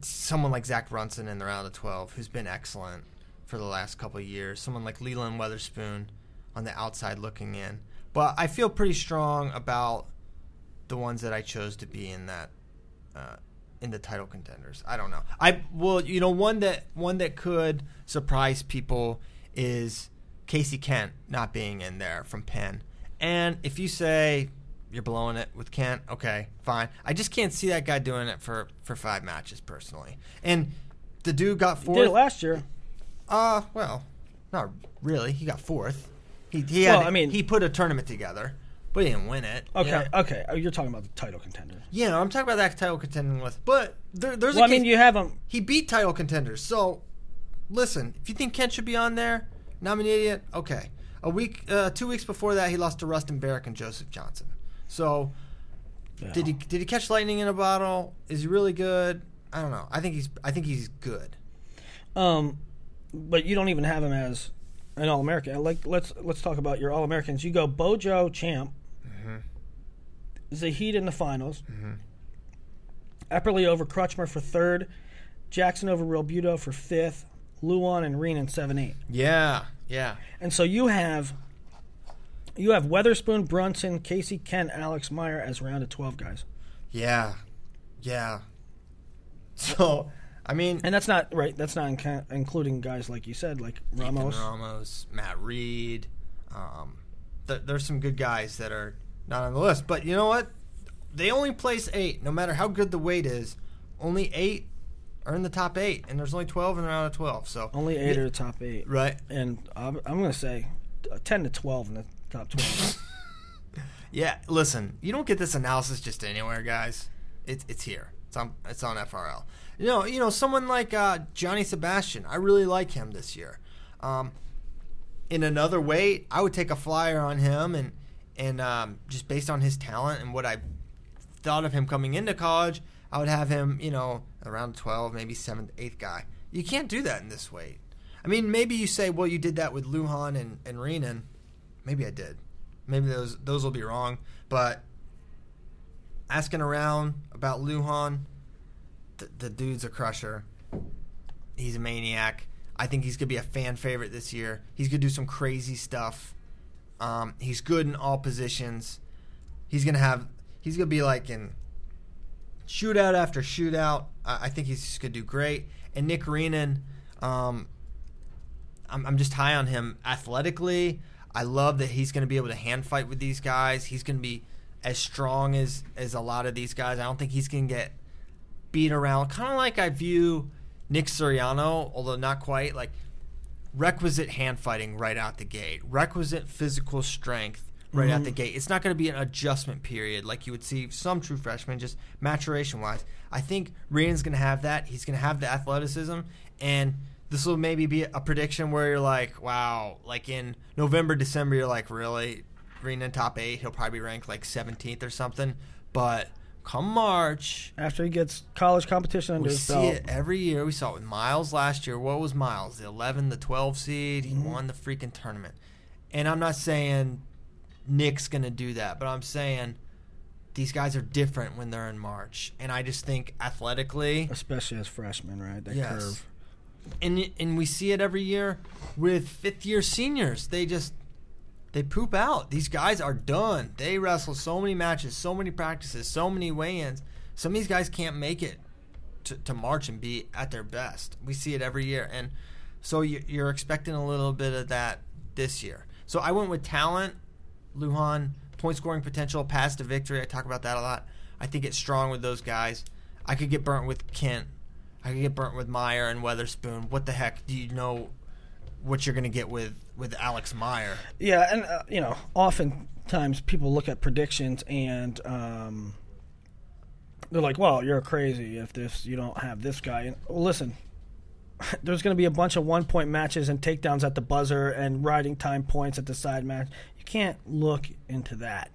someone like Zach Brunson in the round of twelve, who's been excellent for the last couple years. Someone like Lelund Weatherspoon on the outside looking in. But I feel pretty strong about the ones that I chose to be in that uh, in the title contenders. I don't know. I well, you know, one that one that could surprise people is Casey Kent not being in there from Penn. And if you say you're blowing it with Kent, okay, fine. I just can't see that guy doing it for for five matches personally. And the dude got fourth Did it last year. Uh, well, not really. He got fourth. He he Well, I mean- he put a tournament together. but he didn't win it. Okay, Yeah, okay. Oh, you're talking about the title contender. yeah I'm talking about that title contending list. But there, there's Well, a I mean, you have him. he beat title contenders. So, listen, if you think Kent should be on there, and I'm an idiot, okay. A week, uh, two weeks before that, he lost to Rustin Barrick and Joseph Johnson. So, did he did he catch lightning in a bottle? Is he really good? I don't know. I think he's I think he's good. Um, but you don't even have him as an All American. Like let's let's talk about your All Americans. You go Bojo champ, Mm-hmm. Zahid in the finals, Epperly over Crutchmer for third, Jackson over Realbuto for fifth, Luan and Reen in seven eight. Yeah, yeah, And so you have you have Weatherspoon, Brunson, Casey, Kent, Alex Meyer as round of twelve guys. yeah, yeah. So, I mean, And that's not right. That's not inca- including guys like you said, like Ethan Ramos. Ramos, Matt Reed. Um, th- there's some good guys that are not on the list, but you know what? They only place eight. No matter how good the weight is, only eight are in the top eight, and there's only twelve in the round of twelve. So Only eight are the top eight, right, and I'm, I'm going to say uh, ten to twelve in the top twelve. yeah. Listen, you don't get this analysis just anywhere, guys. It's it's here. It's on it's on FRL. You know, you know, someone like uh, Johnny Sebastian. I really like him this year. Um, in another weight, I would take a flyer on him, and and um, just based on his talent and what I thought of him coming into college, I would have him, you know, around twelve, maybe seventh, eighth guy. You can't do that in this weight. I mean, maybe you say, well, you did that with Luhan and and Reenan. Maybe I did. Maybe those those will be wrong, but asking around about Luhan, the, the dude's a crusher. He's a maniac. I think he's gonna be a fan favorite this year. He's gonna do some crazy stuff. Um, he's good in all positions. He's gonna have. He's gonna be like in shootout after shootout. I, I think he's gonna do great. And Nick Reenan, um, I'm, I'm just high on him athletically. I love that he's going to be able to hand fight with these guys. He's going to be as strong as as a lot of these guys. I don't think he's going to get beat around. Kind of like I view Nick Suriano, although not quite. Like requisite hand fighting right out the gate, requisite physical strength right out the gate. It's not going to be an adjustment period like you would see some true freshmen, just maturation wise. I think Rian's going to have that. He's going to have the athleticism, and this will maybe be a prediction where you're like, wow, like in November, December, you're like, really, Rian in top eight, he'll probably rank like 17th or something. But come March, After he gets college competition under we his see it every year. We saw it with Myles last year. What was Myles? The 11, the 12 seed. Mm-hmm. He won the freaking tournament. And I'm not saying Nick's going to do that, but I'm saying these guys are different when they're in March. And I just think athletically, especially as freshmen, right? That Yes. curve. and and we see it every year with fifth year seniors. They just they poop out. These guys are done. They wrestle so many matches, so many practices, so many weigh-ins. Some of these guys can't make it to, to March and be at their best. We see it every year, and so you, you're expecting a little bit of that this year. So I went with talent, Luhan, point scoring potential, pass to victory. I talk about that a lot. I think it's strong with those guys. I could get burnt with Kent. I could get burnt with Meyer and Weatherspoon. What the heck do you know? What you're going to get with with Alex Meyer? Yeah, and uh, you know, oftentimes people look at predictions and um, they're like, "Well, you're crazy if this you don't have this guy." And well, listen, there's going to be a bunch of one point matches and takedowns at the buzzer and riding time points at the side match. You can't look into that.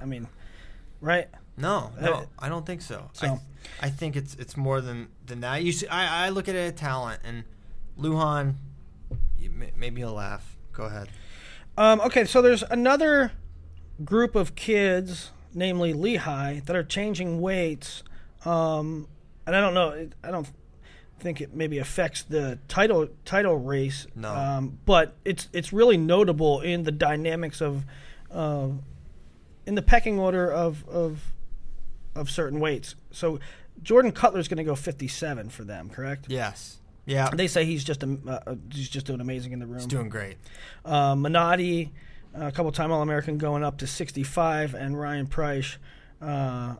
I mean, right? No, no, Uh, I don't think so. I, so- I think it's it's more than than that. You see, I, I look at it as talent, and Luhan, you, may- maybe he'll laugh. Go ahead. Um, okay, so there's another group of kids, namely Lehigh, that are changing weights, um, and I don't know. I don't think it maybe affects the title title race. No. um, but it's it's really notable in the dynamics of, uh, in the pecking order of of of certain weights. So Jordan Kutler's going to go 57 for them, correct? Yes. Yeah. They say he's just a, uh, he's just doing amazing in the room. He's doing great. Uh, Minotti, a couple time All American, going up to 65, and Ryan Price uh,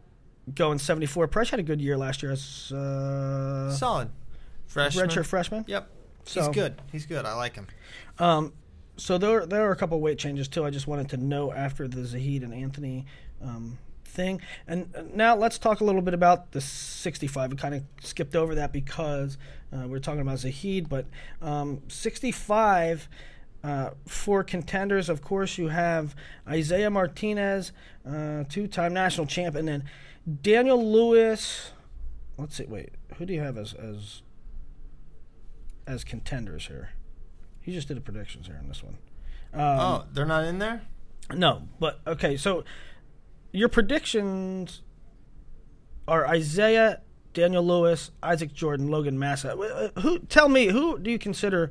going 74. Price had a good year last year as uh, Solid. Freshman. redshirt freshman. Yep. So- He's good. He's good. I like him. Um, so there there are a couple weight changes too. I just wanted to know after the Zahid and Anthony um, thing, and now let's talk a little bit about the 65. We kind of skipped over that because uh, we are talking about Zahid, but um, 65. Uh, for contenders, of course, you have Isaiah Martinez, uh, two-time national champ, and then Daniel Lewis. Let's see. Wait, who do you have as as as contenders here? He just did the predictions here in this one. Um, oh, they're not in there. No, but okay. So your predictions are Isaiah, Daniel Lewis, Isaac Jordan, Logan Massa. Uh, who? Tell me, who do you consider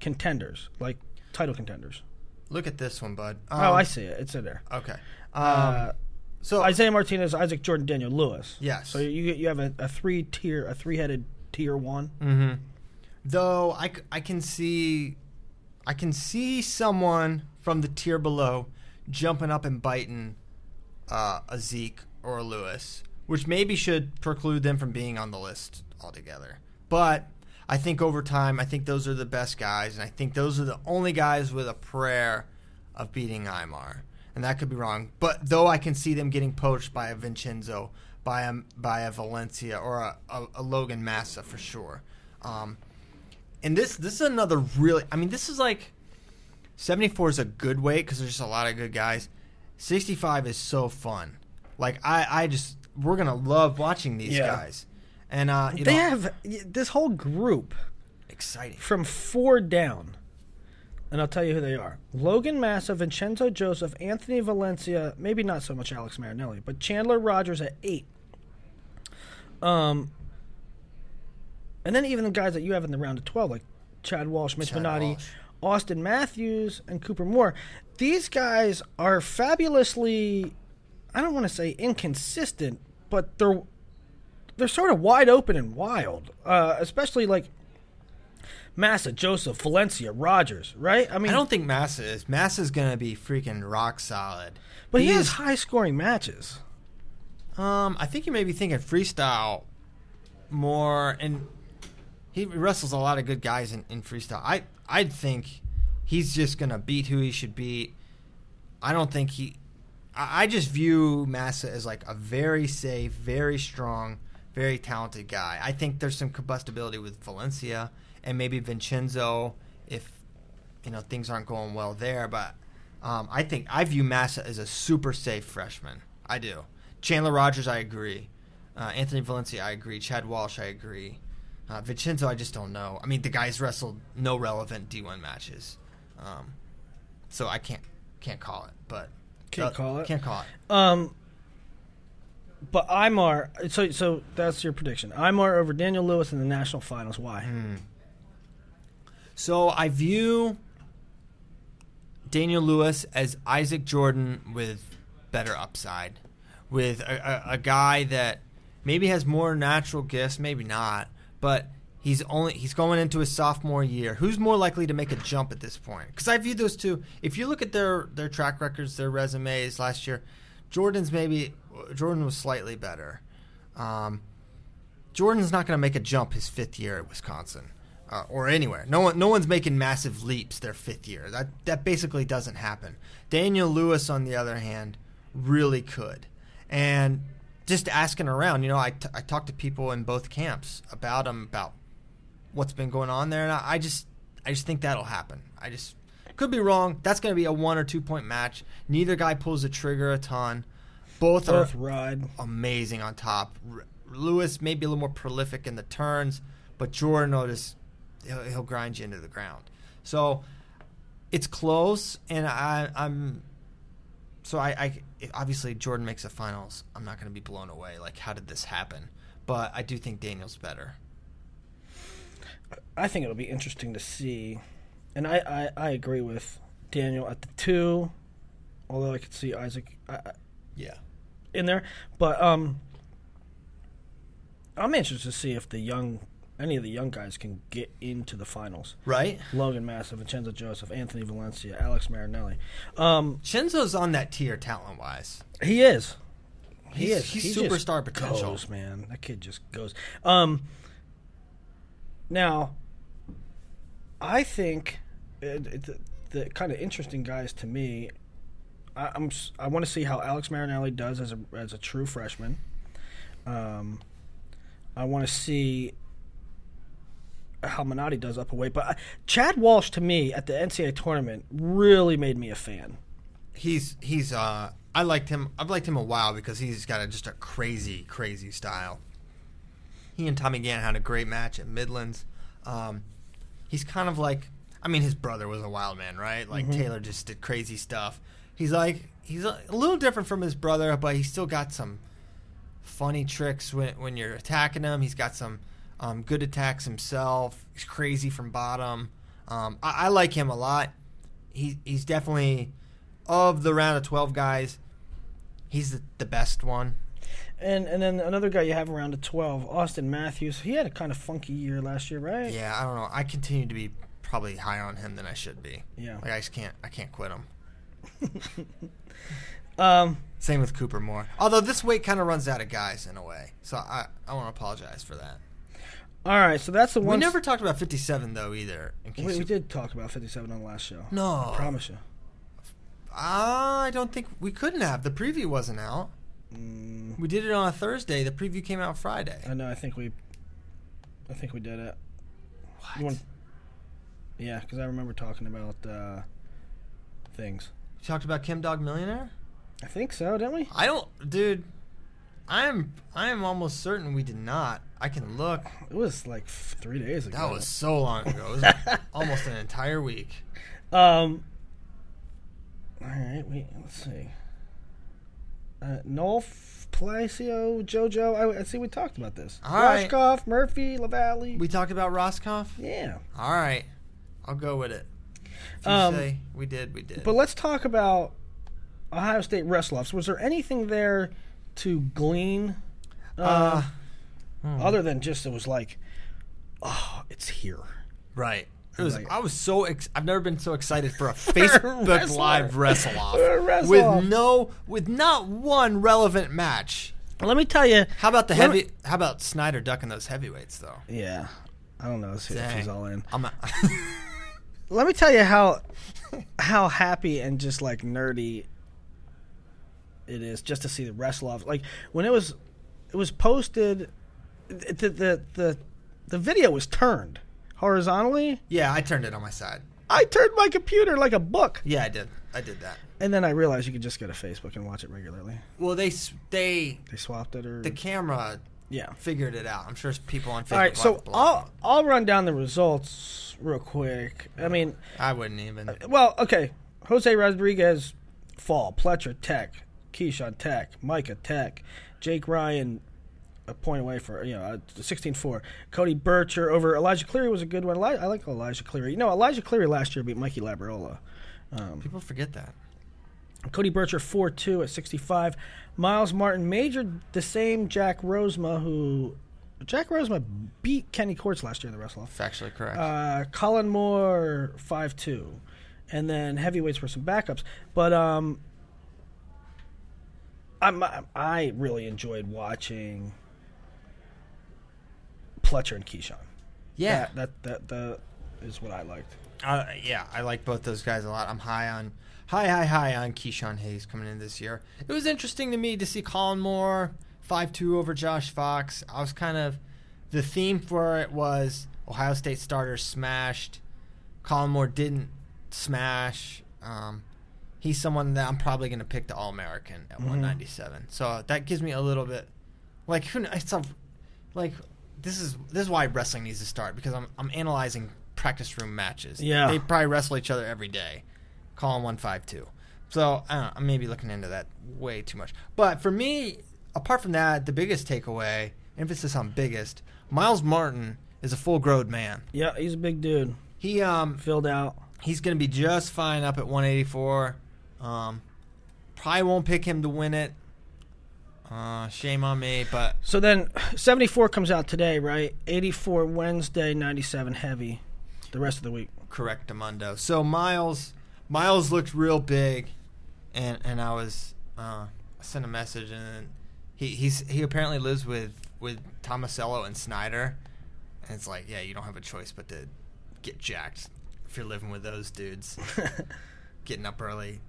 contenders, like title contenders? Look at this one, bud. Um, oh, I see it. It's in there. Okay. Um, uh, so Isaiah Martinez, Isaac Jordan, Daniel Lewis. Yes. So you you have a, a three tier, a three headed tier one. Mm-hmm. Though I, I can see, I can see someone from the tier below jumping up and biting uh, a Zeke or a Lewis, which maybe should preclude them from being on the list altogether. But I think over time, I think those are the best guys, and I think those are the only guys with a prayer of beating Imar. And that could be wrong, but though I can see them getting poached by a Vincenzo, by a by a Valencia or a, a, a Logan Massa for sure. Um, and this this is another really. I mean, this is like seventy four is a good weight because there's just a lot of good guys. 65 is so fun. Like I, I just we're gonna love watching these yeah. guys. And uh, they know, have this whole group exciting from four down. And I'll tell you who they are: Logan Massa, Vincenzo Joseph, Anthony Valencia. Maybe not so much Alex Marinelli, but Chandler Rogers at eight. Um, and then even the guys that you have in the round of twelve, like Chad Walsh, Mitch Chad Minotti, Walsh. Austin Matthews, and Cooper Moore these guys are fabulously I don't want to say inconsistent, but they're they're sort of wide open and wild. Uh, especially like Massa, Joseph, Valencia, Rogers, right? I mean, I don't think Massa is. Massa's going to be freaking rock solid. But he, he has high scoring matches. Um, I think you may be thinking freestyle more, and he wrestles a lot of good guys in, in freestyle. I I think he's just gonna beat who he should beat. I don't think he. I, just view Massa as like a very safe, very strong, very talented guy. I think there's some combustibility with Valencia and maybe Vincenzo if you know things aren't going well there. But um, I think I view Massa as a super safe freshman. I do. Chandler Rogers, I agree. Uh, Anthony Valencia, I agree. Chad Walsh, I agree. Uh, Vincenzo, I just don't know. I mean, the guy's wrestled no relevant D1 matches. Um, so I can't can't call it, but can't uh, call it. Can't call it. Um, but Imar. So so that's your prediction. Imar over Daniel Lewis in the national finals. Why? Mm. So I view Daniel Lewis as Isaac Jordan with better upside, with a, a, a guy that maybe has more natural gifts, maybe not, but He's only he's going into his sophomore year. Who's more likely to make a jump at this point? Because I view those two. If you look at their their track records, their resumes last year, Jordan's maybe Jordan was slightly better. Um, Jordan's not going to make a jump his fifth year at Wisconsin uh, or anywhere. No one no one's making massive leaps their fifth year. That that basically doesn't happen. Daniel Lewis, on the other hand, really could. And just asking around, you know, I, t- I talked to people in both camps about them, about what's been going on there. And I, I just I just think that'll happen. I just could be wrong. That's going to be a one or two point match. Neither guy pulls the trigger a ton. Both, Both are ride amazing on top. R- Lewis may be a little more prolific in the turns, but Jordan just he'll, he'll grind you into the ground. So it's close, and I, I'm so I, I obviously Jordan makes the finals. I'm not going to be blown away. Like, how did this happen? But I do think Daniel's better. I think it'll be interesting to see, and I, I, I agree with Daniel at the two, although I could see Isaac, yeah, in there. But um, I'm interested to see if the young, any of the young guys can get into the finals. Right, Logan Massa, Vincenzo Joseph, Anthony Valencia, Alex Marinelli. Um, Chenzo's on that tier talent wise. He is. He he's, is. He's, he's superstar potential. Goes, man. That kid just goes. Um, now, I think it, it, the kind of interesting guys to me, I, I'm s- I want to see how Alex Marinelli does as a as a true freshman. Um, I want to see how Minotti does up away, but I, Chad Walsh to me at the NCAA tournament really made me a fan. He's he's uh I liked him. I've liked him a while because he's got a, just a crazy crazy style. He and Tommy Gantt had a great match at Midlands. Um, he's kind of like I mean his brother was a wild man, right? Like Taylor just did crazy stuff. He's like he's a, a little different from his brother, but he's still got some funny tricks when when you're attacking him. He's got some um, good attacks himself. He's crazy from bottom. Um, I, I like him a lot. He he's definitely of the round of twelve guys. He's the, the best one. And and then another guy you have around the twelve, Austin Matthews. He had a kind of funky year last year, right? Yeah, I don't know. I continue to be probably higher on him than I should be. Yeah. Like I just can't I can't quit him. Um, Same with Cooper Moore. Although this weight kind of runs out of guys in a way, so I I want to apologize for that. All right, so that's the one. We never talked about 57 though either. In case we, we you- did talk about fifty-seven on the last show. No, I promise you. I don't think we couldn't have. The preview wasn't out. Mm, We did it on a Thursday. The preview came out Friday. I know. I think we. I think we did it. You want- yeah, because I remember talking about uh, things. You talked about Kim Dog Millionaire. I think so, didn't we? I don't, dude. I am I am almost certain we did not. I can look. It was like three days ago. That was so long ago. It was almost an entire week. Um. All right, wait. Let's see. Uh, Nolf, Palacio, JoJo. I, I see. We talked about this. All right. Rashkoff, Murphy, Lavallee. We talked about Roscoff. yeah. All right, I'll go with it. If you Um, say we did, we did. But let's talk about Ohio State wrestle-offs. Was there anything there to glean, uh, uh, other than just it was like, oh, it's here. right. It was. Like- I was so. Ex- I've never been so excited for a Facebook wrestler. Live wrestle off For a wrestle-off. with no, with not one relevant match. Let me tell you. How about the Let me- heavy? How about Snyder ducking those heavyweights though? Yeah, I don't know if he's all in. I'm not, Let me tell you how how happy and just like nerdy it is just to see the wrestle off. Like when it was it was posted, the the the the video was turned horizontally. yeah, I turned it on my side. I turned my computer like a book, Yeah, I did. I did that. and then I realized you could just go to Facebook and watch it regularly. Well, they they They swapped it or the camera yeah. figured it out. I'm sure people on Facebook. All right, so have to block I'll. I'll run down the results real quick. I mean, I wouldn't even. Uh, well, okay. Jose Rodriguez, fall. Pletcher, Tech. Keyshawn, Tech. Micah, Tech. Jake Ryan, a point away for, you know, uh, 16-4. Cody Bircher over Elijah Cleary was a good one. I like Elijah Cleary. You know, Elijah Cleary last year beat Mikey Labriola. People forget that. Cody Bircher 4-2 at 65. Myles Martin majored the same Jack Rosema who... Jack Rosema beat Kenny Courts last year in the wrestle-off. Factually correct. Uh, Kollin Moore five two, and then heavyweights were some backups. But um, I'm, I really enjoyed watching Pletcher and Keyshawn. yeah, that, that that that is what I liked. uh, yeah. I like both those guys a lot. I'm high on, high, high, high on Keyshawn Hayes coming in this year. It was interesting to me to see Kollin Moore five two over Josh Fox. I was kind of, the theme for it was Ohio State starters smashed. Kollin Moore didn't smash. Um, he's someone that I'm probably going to pick the All American at 197. So that gives me a little bit, like who? It's a, like this is this is why wrestling needs to start because I'm I'm analyzing practice room matches. Yeah. they probably wrestle each other every day. Call them one five two. So I don't know, I'm maybe looking into that way too much. But for me, apart from that, the biggest takeaway, emphasis on biggest, Myles Martin is a full growed man. Yeah, he's a big dude, He um filled out. he's going to be just fine up at 184. Um, probably won't pick him to win it. Uh, shame on me, but So then, seventy four comes out today, right? Eighty four Wednesday, ninety seven heavy. The rest of the week. correct Amundo. So Myles, Myles looked real big, and and I was uh, I sent a message, and he he's he apparently lives with with Tomasello and Snyder, and it's like yeah, you don't have a choice but to get jacked if you're living with those dudes. Getting up early,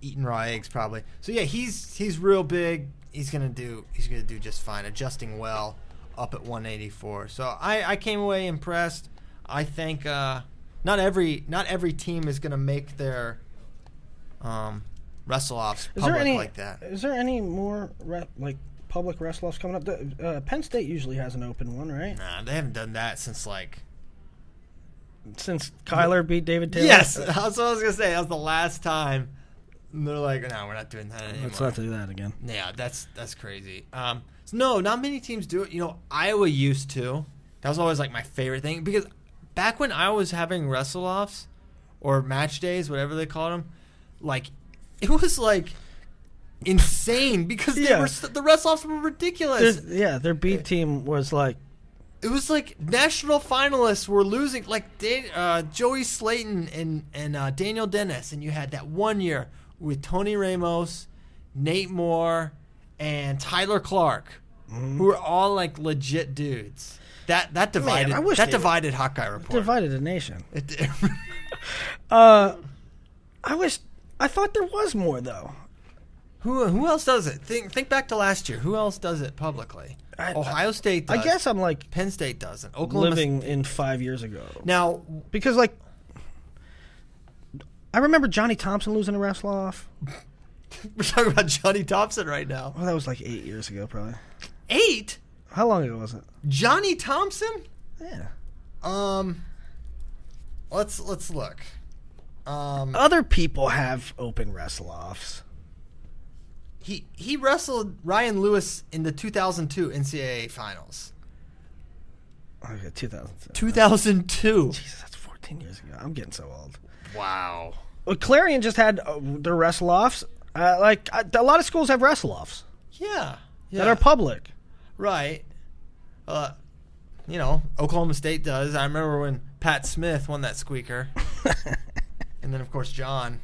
eating raw eggs probably. So yeah, he's he's real big. He's gonna do he's gonna do just fine, adjusting well up at 184. So I I came away impressed. I think uh, not every not every team is gonna make their um, wrestle offs public any like that. Is there any more re- like public wrestle offs coming up? The, uh, Penn State usually has an open one, right? Nah, they haven't done that since like Since Kyler beat David Taylor. Yes, that's what I was gonna say. That was the last time. And they're like, no, we're not doing that anymore. Let's not do that again. yeah, that's that's crazy. Um, so no, not many teams do it. You know, Iowa used to. That was always like my favorite thing because back when I was having wrestle offs or match days, whatever they called them, like it was like insane because they Yeah. were the wrestle offs were ridiculous. There's- yeah, their B team was like it was like national finalists were losing, like Dan, uh, Joey Slaton and and uh, Daniel Dennis, and you had that one year with Tony Ramos, Nate Moore, and Tyler Clark, who are all like legit dudes. That that divided wish that divided Hawkeye Report. divided a nation. It did. Uh, I wish I thought there was more though. who who else does it? Think think back to last year. Who else does it publicly? I- Ohio State. Does. I guess I'm like Penn State doesn't. Oklahoma. living in five years ago now, because like I remember Johnny Thompson losing a wrestle off. we're talking about Johnny Thompson right now. Well, that was like eight years ago, probably. Eight. How long ago was it? Johnny Thompson. Yeah. Um, let's let's look. Um, Other people have open wrestle offs. he he wrestled Ryan Lewis in the 2002 NCAA finals. Okay, 2000. 2002. Jesus, that's 14 years ago. I'm getting so old. Wow. Well, Clarion just had uh, their wrestle offs. Uh, like uh, a lot of schools have wrestle offs Yeah. Yeah. that are public. right. Uh, you know, Oklahoma State does. I remember when Pat Smith won that squeaker, and then of course John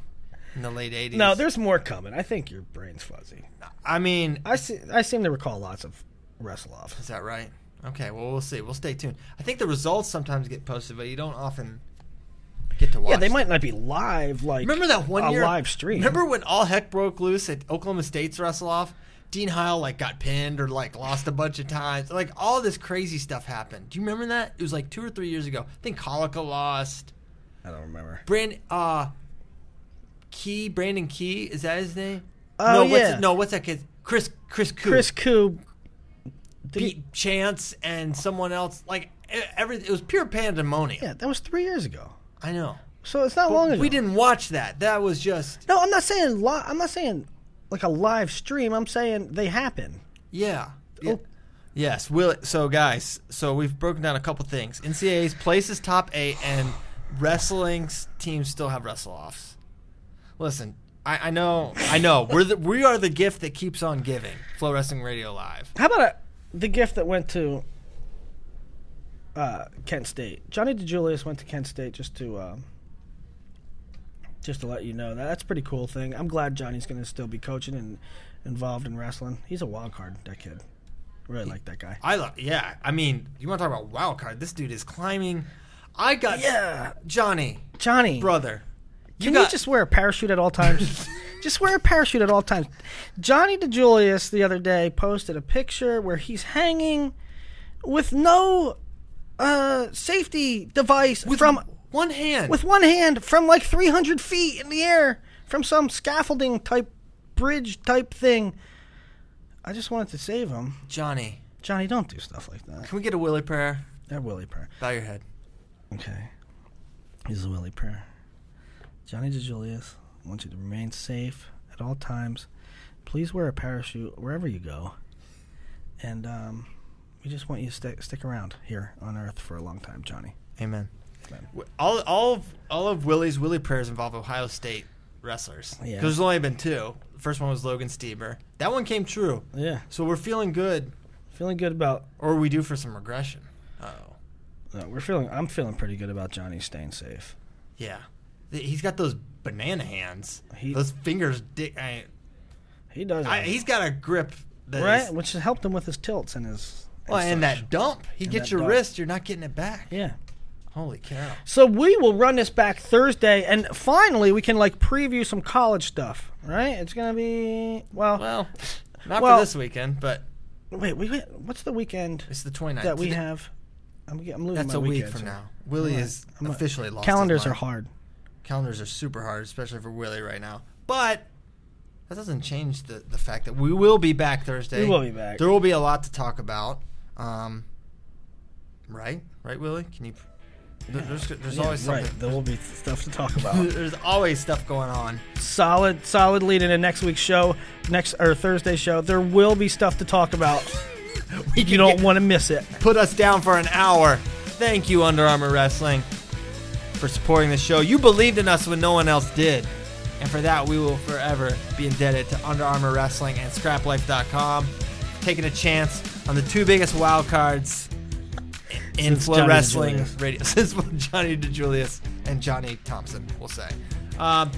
in the late 80s. No, there's more coming. I think your brain's fuzzy. I mean, I see, I seem to recall lots of wrestle offs. Is that right? Okay, well we'll see. We'll stay tuned. I think the results sometimes get posted, but you don't often get to watch. Yeah, they them. might not be live. Like Remember that one a year live stream. Remember when all heck broke loose at Oklahoma State's wrestle off? Dean Heil like got pinned or like lost a bunch of times. Like all this crazy stuff happened. Do you remember that? It was like two or three years ago. I think Collica lost. I don't remember. Brand uh Key, Brandon Key, is that his name? Oh, no, what's yeah. it, no, what's that kid? Chris Chris Koo. Chris Koo. Did he- beat Chance and someone else. Like every, it was pure pandemonium. yeah, that was three years ago. I know. So it's not long ago. We didn't watch that. That was just No, I'm not saying li- I'm not saying like a live stream. I'm saying they happen. yeah. yeah. Oh. Yes. Will so guys. So we've broken down a couple things. NCAA's places top eight, and wrestling's teams still have wrestle offs. Listen, I, I know, I know. We're the, we are the gift that keeps on giving. Flo Wrestling Radio Live. How about a, the gift that went to uh, Kent State? Johnny DiJulius went to Kent State just to um, just to let you know that that's a pretty cool thing. I'm glad Johnny's going to still be coaching and involved in wrestling. He's a wild card. That kid, really like that guy. I love. Yeah. I mean, you want to talk about wild card? This dude is climbing. I got Yeah, Johnny, Johnny, brother. Can got- you just wear a parachute at all times? just wear a parachute at all times. Johnny DiJulius the other day posted a picture where he's hanging with no uh, safety device with from one hand. with one hand from like 300 feet in the air from some scaffolding type bridge type thing. I just wanted to save him. Johnny, Johnny, don't do stuff like that. can we get a Willie prayer? That Willie prayer. Bow your head. Okay. Here's a Willie prayer. Johnny DiJulius, I want you to remain safe at all times. Please wear a parachute wherever you go. And um, we just want you to stick stick around here on Earth for a long time, Johnny. Amen. Amen. All, all of all of Willie's Willie prayers involve Ohio State wrestlers. Yeah. Because there's only been two. The first one was Logan Stieber. That one came true. Yeah. So we're feeling good, Feeling good about. or are we do for some regression? Oh, No, we're feeling. I'm feeling pretty good about Johnny staying safe. yeah. He's got those banana hands. He- those fingers. Di- I, He does. I, he's got a grip. That right, is- which has helped him with his tilts and his. Well, and such. that dump. He And gets your dump. wrist. You're not getting it back. Yeah. Holy cow! So we will run this back Thursday, and finally we can like preview some college stuff. Right? It's gonna be well. Well, not Well- for this weekend, but wait, wait, what's the weekend it's the 29th. that we Today- have? I'm, I'm losing That's my a week from now. Willie I'm is I'm officially lost. his Calendars are hard. Calendars are super hard, especially for Willie right now. But that doesn't change the, the fact that we will be back Thursday. We will be back. There will be a lot to talk about. Um, right? Right, Willie? Can you. there- There's, there's Yeah, always something. right. There will be stuff to talk about. There's always stuff going on. solid, solid lead into next week's show, next or Thursday show. There will be stuff to talk about. You don't want to miss it. put us down for an hour. Thank you, Under Armour Wrestling, for supporting the show. You believed in us when no one else did. And for that, we will forever be indebted to Under Armour Wrestling and ScrapLife.com. Taking a chance on the two biggest wild cards in Since Flo Johnny Wrestling radio. Since Johnny DiJulius and Johnny Thompson, we'll say. Um,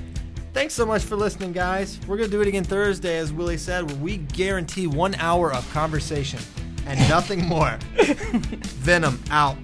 thanks so much for listening, guys. We're going to do it again Thursday, as Willie said, where we guarantee one hour of conversation and nothing more. Venom out.